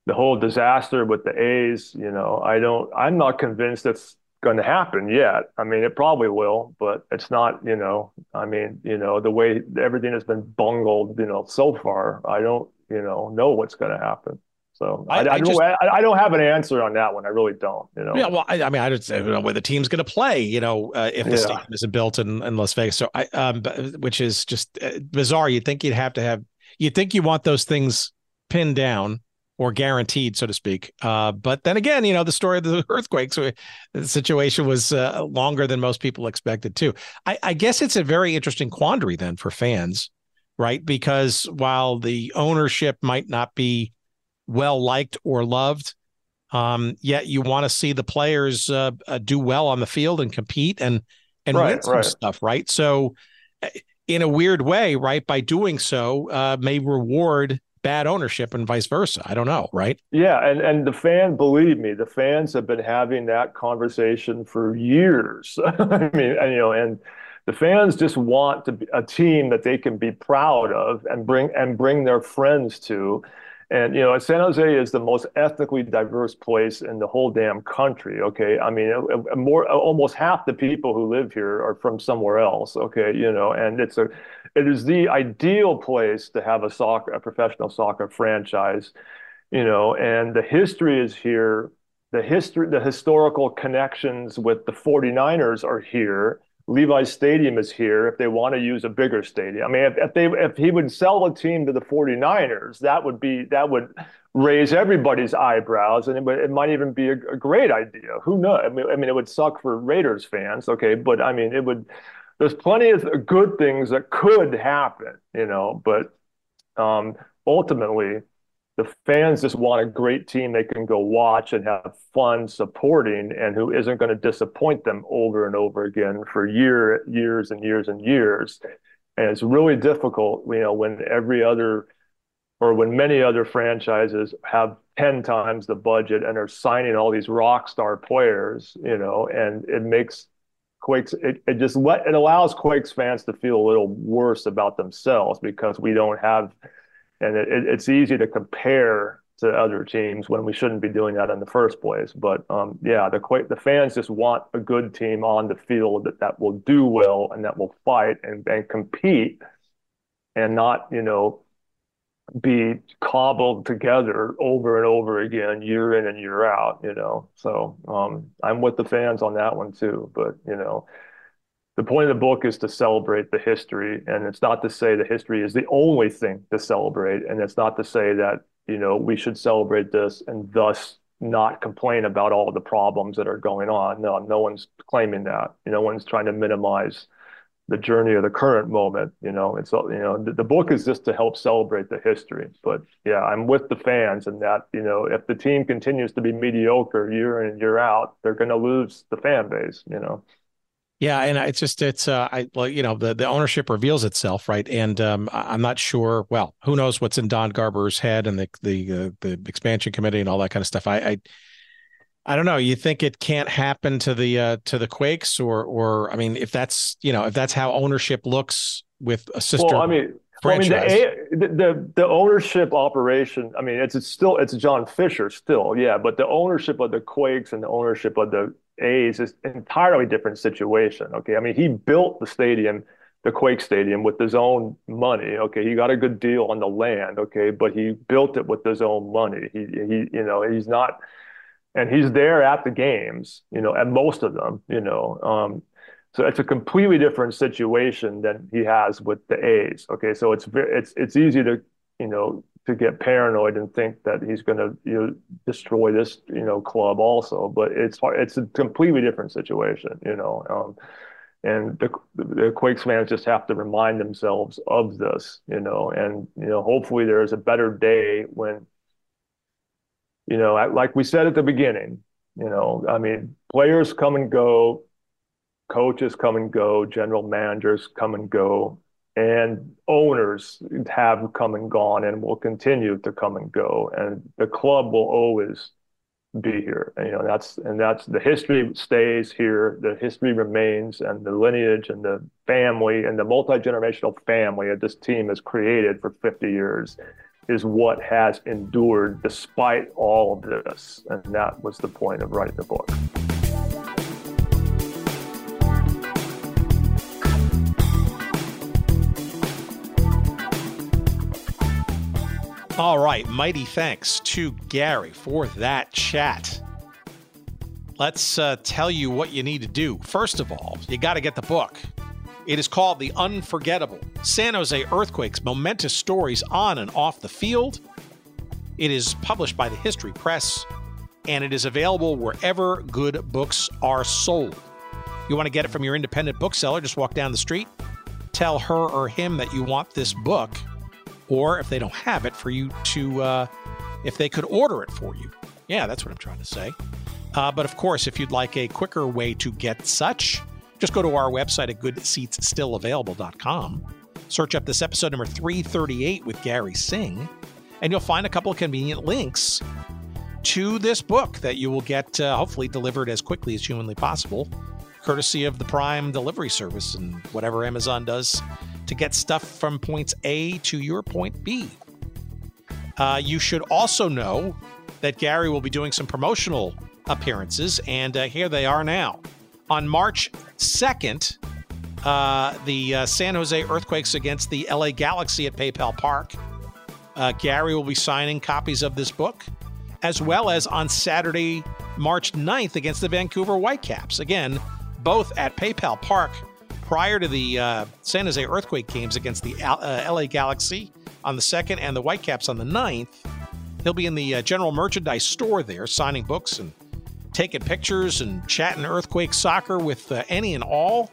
the whole disaster with the A's, you know, I don't, I'm not convinced it's going to happen yet. I mean, it probably will, but it's not, you know, I mean, you know, the way everything has been bungled, you know, so far, I don't, you know, know what's going to happen. So I, I, I, just, don't, I, don't have an answer on that one. I really don't. You know. Yeah. Well, I, I mean, I don't know where the team's going to play. You know, uh, if the yeah. stadium isn't built in, in Las Vegas, so I, um, which is just uh, bizarre. You'd think you'd have to have. You'd think you want those things pinned down or guaranteed, so to speak. Uh, but then again, you know, the story of the earthquakes, the situation was uh, longer than most people expected too. I, I guess it's a very interesting quandary then for fans right? Because while the ownership might not be well liked or loved, um, yet you want to see the players uh, uh, do well on the field and compete and and right, win some right. stuff, right? So, uh, in a weird way, right, by doing so, uh, may reward bad ownership and vice versa. I don't know, right? Yeah, and and the fan, believe me, the fans have been having that conversation for years. I mean, and, you know, and the fans just want to be a team that they can be proud of and bring and bring their friends to. And you know, San Jose is the most ethnically diverse place in the whole damn country. Okay, I mean, more almost half the people who live here are from somewhere else. Okay, you know, and it's a it is the ideal place to have a soccer a professional soccer franchise. You know, and the history is here. The history, the historical connections with the 49ers are here Levi's Stadium is here if they want to use a bigger stadium. I mean, if, if they if he would sell a team to the 49ers, that would be that would raise everybody's eyebrows, and it, would, it might even be a, a, great idea. Who knows? I mean, I mean, it would suck for Raiders fans, okay, but I mean, it would. There's plenty of good things that could happen, you know, but um, ultimately, the fans just want a great team they can go watch and have fun supporting and who isn't going to disappoint them over and over again for year years and years and years. And it's really difficult you know when every other or when many other franchises have 10 times the budget and are signing all these rock star players you know and it makes quakes it, it just let it allows quakes fans to feel a little worse about themselves because we don't have and it, it, it's easy to compare to other teams when we shouldn't be doing that in the first place. But um, yeah, the the fans just want a good team on the field that, that will do well and that will fight and, and compete, and not you know be cobbled together over and over again year in and year out. You know, so um, I'm with the fans on that one too. But you know, the point of the book is to celebrate the history and it's not to say the history is the only thing to celebrate and it's not to say that you know we should celebrate this and thus not complain about all the problems that are going on. No no one's claiming that. No one's trying to minimize the journey of the current moment you know. It's you know the, the book is just to help celebrate the history. But yeah i'm with the fans and that you know if the team continues to be mediocre year in and year out they're going to lose the fan base you know yeah, and it's just it's uh, I well, you know, the the ownership reveals itself, right? And um, I'm not sure. Well, who knows what's in Don Garber's head and the the uh, the expansion committee and all that kind of stuff. I, I I don't know. You think it can't happen to the uh, to the Quakes, or or I mean, if that's you know if that's how ownership looks with a sister. Well, I mean, well, I mean the, the, the the ownership operation. I mean, it's it's still it's John Fisher still, yeah. But the ownership of the Quakes and the ownership of the A's is entirely different situation. Okay, I mean he built the stadium the Quake Stadium with his own money. Okay, he got a good deal on the land. Okay, but he built it with his own money. He he you know he's not, and he's there at the games. You know, at most of them. You know, um, so it's a completely different situation than he has with the A's. Okay, so it's it's it's easy to you know to get paranoid and think that he's going to you know, destroy this you know club also, but it's it's a completely different situation. You know. Um, and the, the Quakes fans just have to remind themselves of this, you know, and you know, hopefully there is a better day when, you know, like we said at the beginning, you know, I mean, players come and go, coaches come and go, general managers come and go, and owners have come and gone and will continue to come and go, and the club will always be here. And, you know, that's and that's the history stays here. The history remains, and the lineage and the family and the multi generational family that this team has created for 50 years is what has endured despite all of this. And that was the point of writing the book. All right, mighty thanks to Gary for that chat. Let's uh, tell you what you need to do. First of all, you got to get the book. It is called The Unforgettable San Jose Earthquakes Momentous Stories on and Off the Field. It is published by the History Press and it is available wherever good books are sold. You want to get it from your independent bookseller, just walk down the street, tell her or him that you want this book or if they don't have it, for you to, uh, if they could order it for you. Yeah, that's what I'm trying to say. Uh, but of course, if you'd like a quicker way to get such, just go to our website at goodseatsstillavailable.com. Search up this episode number 338 with Gary Singh, and you'll find a couple of convenient links to this book that you will get uh, hopefully delivered as quickly as humanly possible, courtesy of the Prime delivery service and whatever Amazon does to get stuff from points A to your point B. Uh, you should also know that Gary will be doing some promotional appearances, and uh, here they are now. On March 2nd, uh, the uh, San Jose Earthquakes against the LA Galaxy at PayPal Park. Uh, Gary will be signing copies of this book, as well as on Saturday, March 9th, against the Vancouver Whitecaps. Again, both at PayPal Park prior to the uh, San Jose Earthquake games against the uh, LA Galaxy on the 2nd and the Whitecaps on the 9th. He'll be in the uh, general merchandise store there signing books and taking pictures and chatting earthquake soccer with uh, any and all.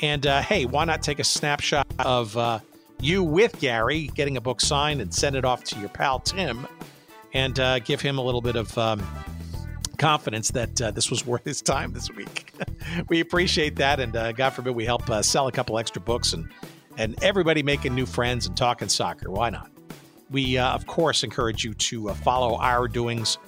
And uh, hey, why not take a snapshot of uh, you with Gary getting a book signed and send it off to your pal Tim and give him a little bit of. Um, confidence that uh, this was worth his time this week. we appreciate that, and uh, God forbid we help uh, sell a couple extra books and and everybody making new friends and talking soccer. Why not? We uh, of course encourage you to uh, follow our doings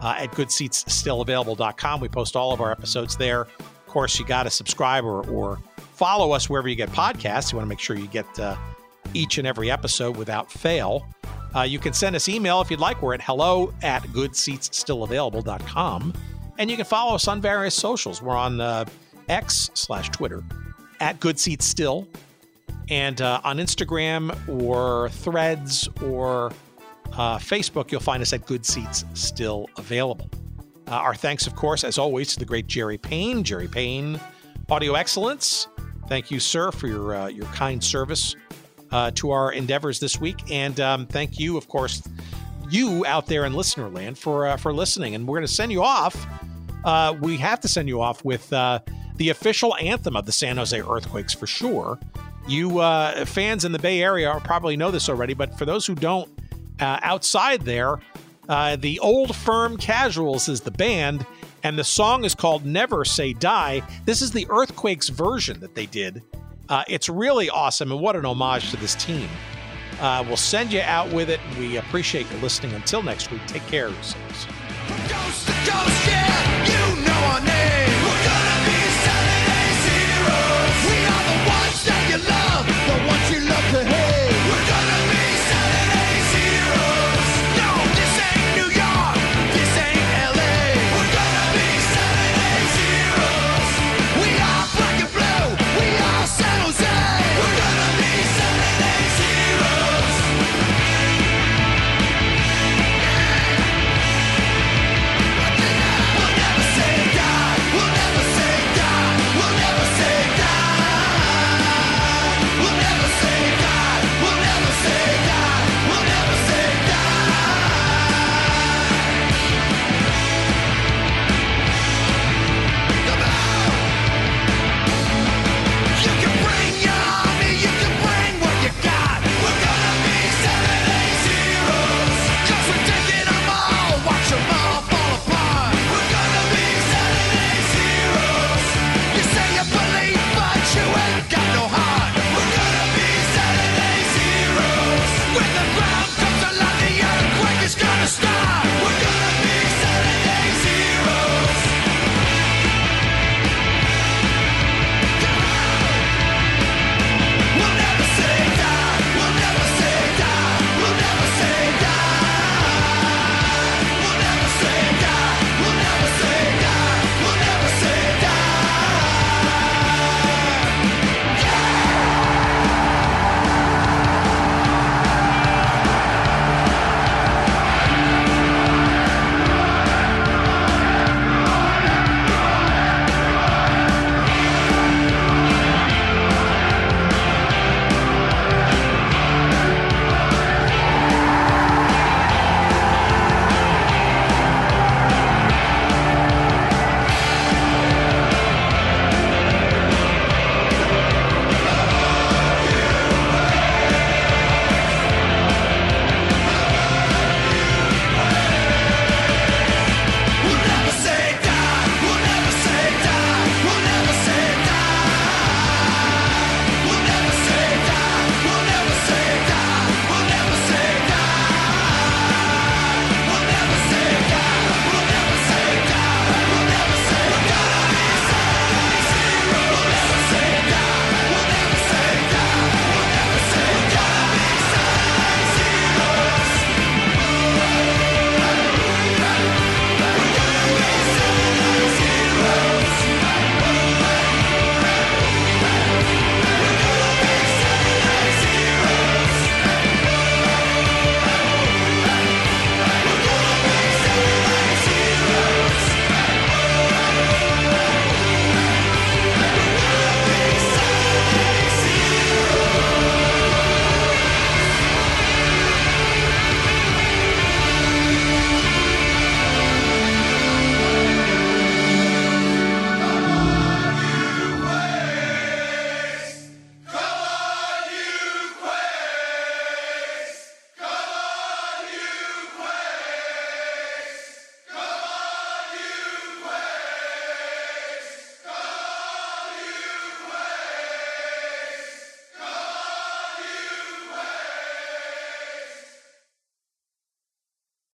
uh, at goodseatsstillavailable.com. We post all of our episodes there. Of course, you got to subscribe or, or follow us wherever you get podcasts. You want to make sure you get each and every episode without fail. Uh, you can send us email if you'd like. We're at hello at goodseatsstillavailable.com. And you can follow us on various socials. We're on uh, X slash Twitter at goodseatsstill, and uh, on Instagram or Threads or uh, Facebook, you'll find us at Good Seats Still Available. Uh, our thanks, of course, as always, to the great Jerry Payne. Jerry Payne, Audio Excellence. Thank you, sir, for your uh, your kind service uh, to our endeavors this week. And um, thank you, of course, you out there in listener land for uh, for listening. And we're going to send you off. Uh, we have to send you off with uh, the official anthem of the San Jose Earthquakes for sure. You uh, fans in the Bay Area probably know this already, but for those who don't, uh, outside there, the Old Firm Casuals is the band, and the song is called Never Say Die. This is the Earthquakes version that they did uh, it's really awesome, and what an homage to this team. Uh, we'll send you out with it. We appreciate you listening. Until next week, take care of yourselves.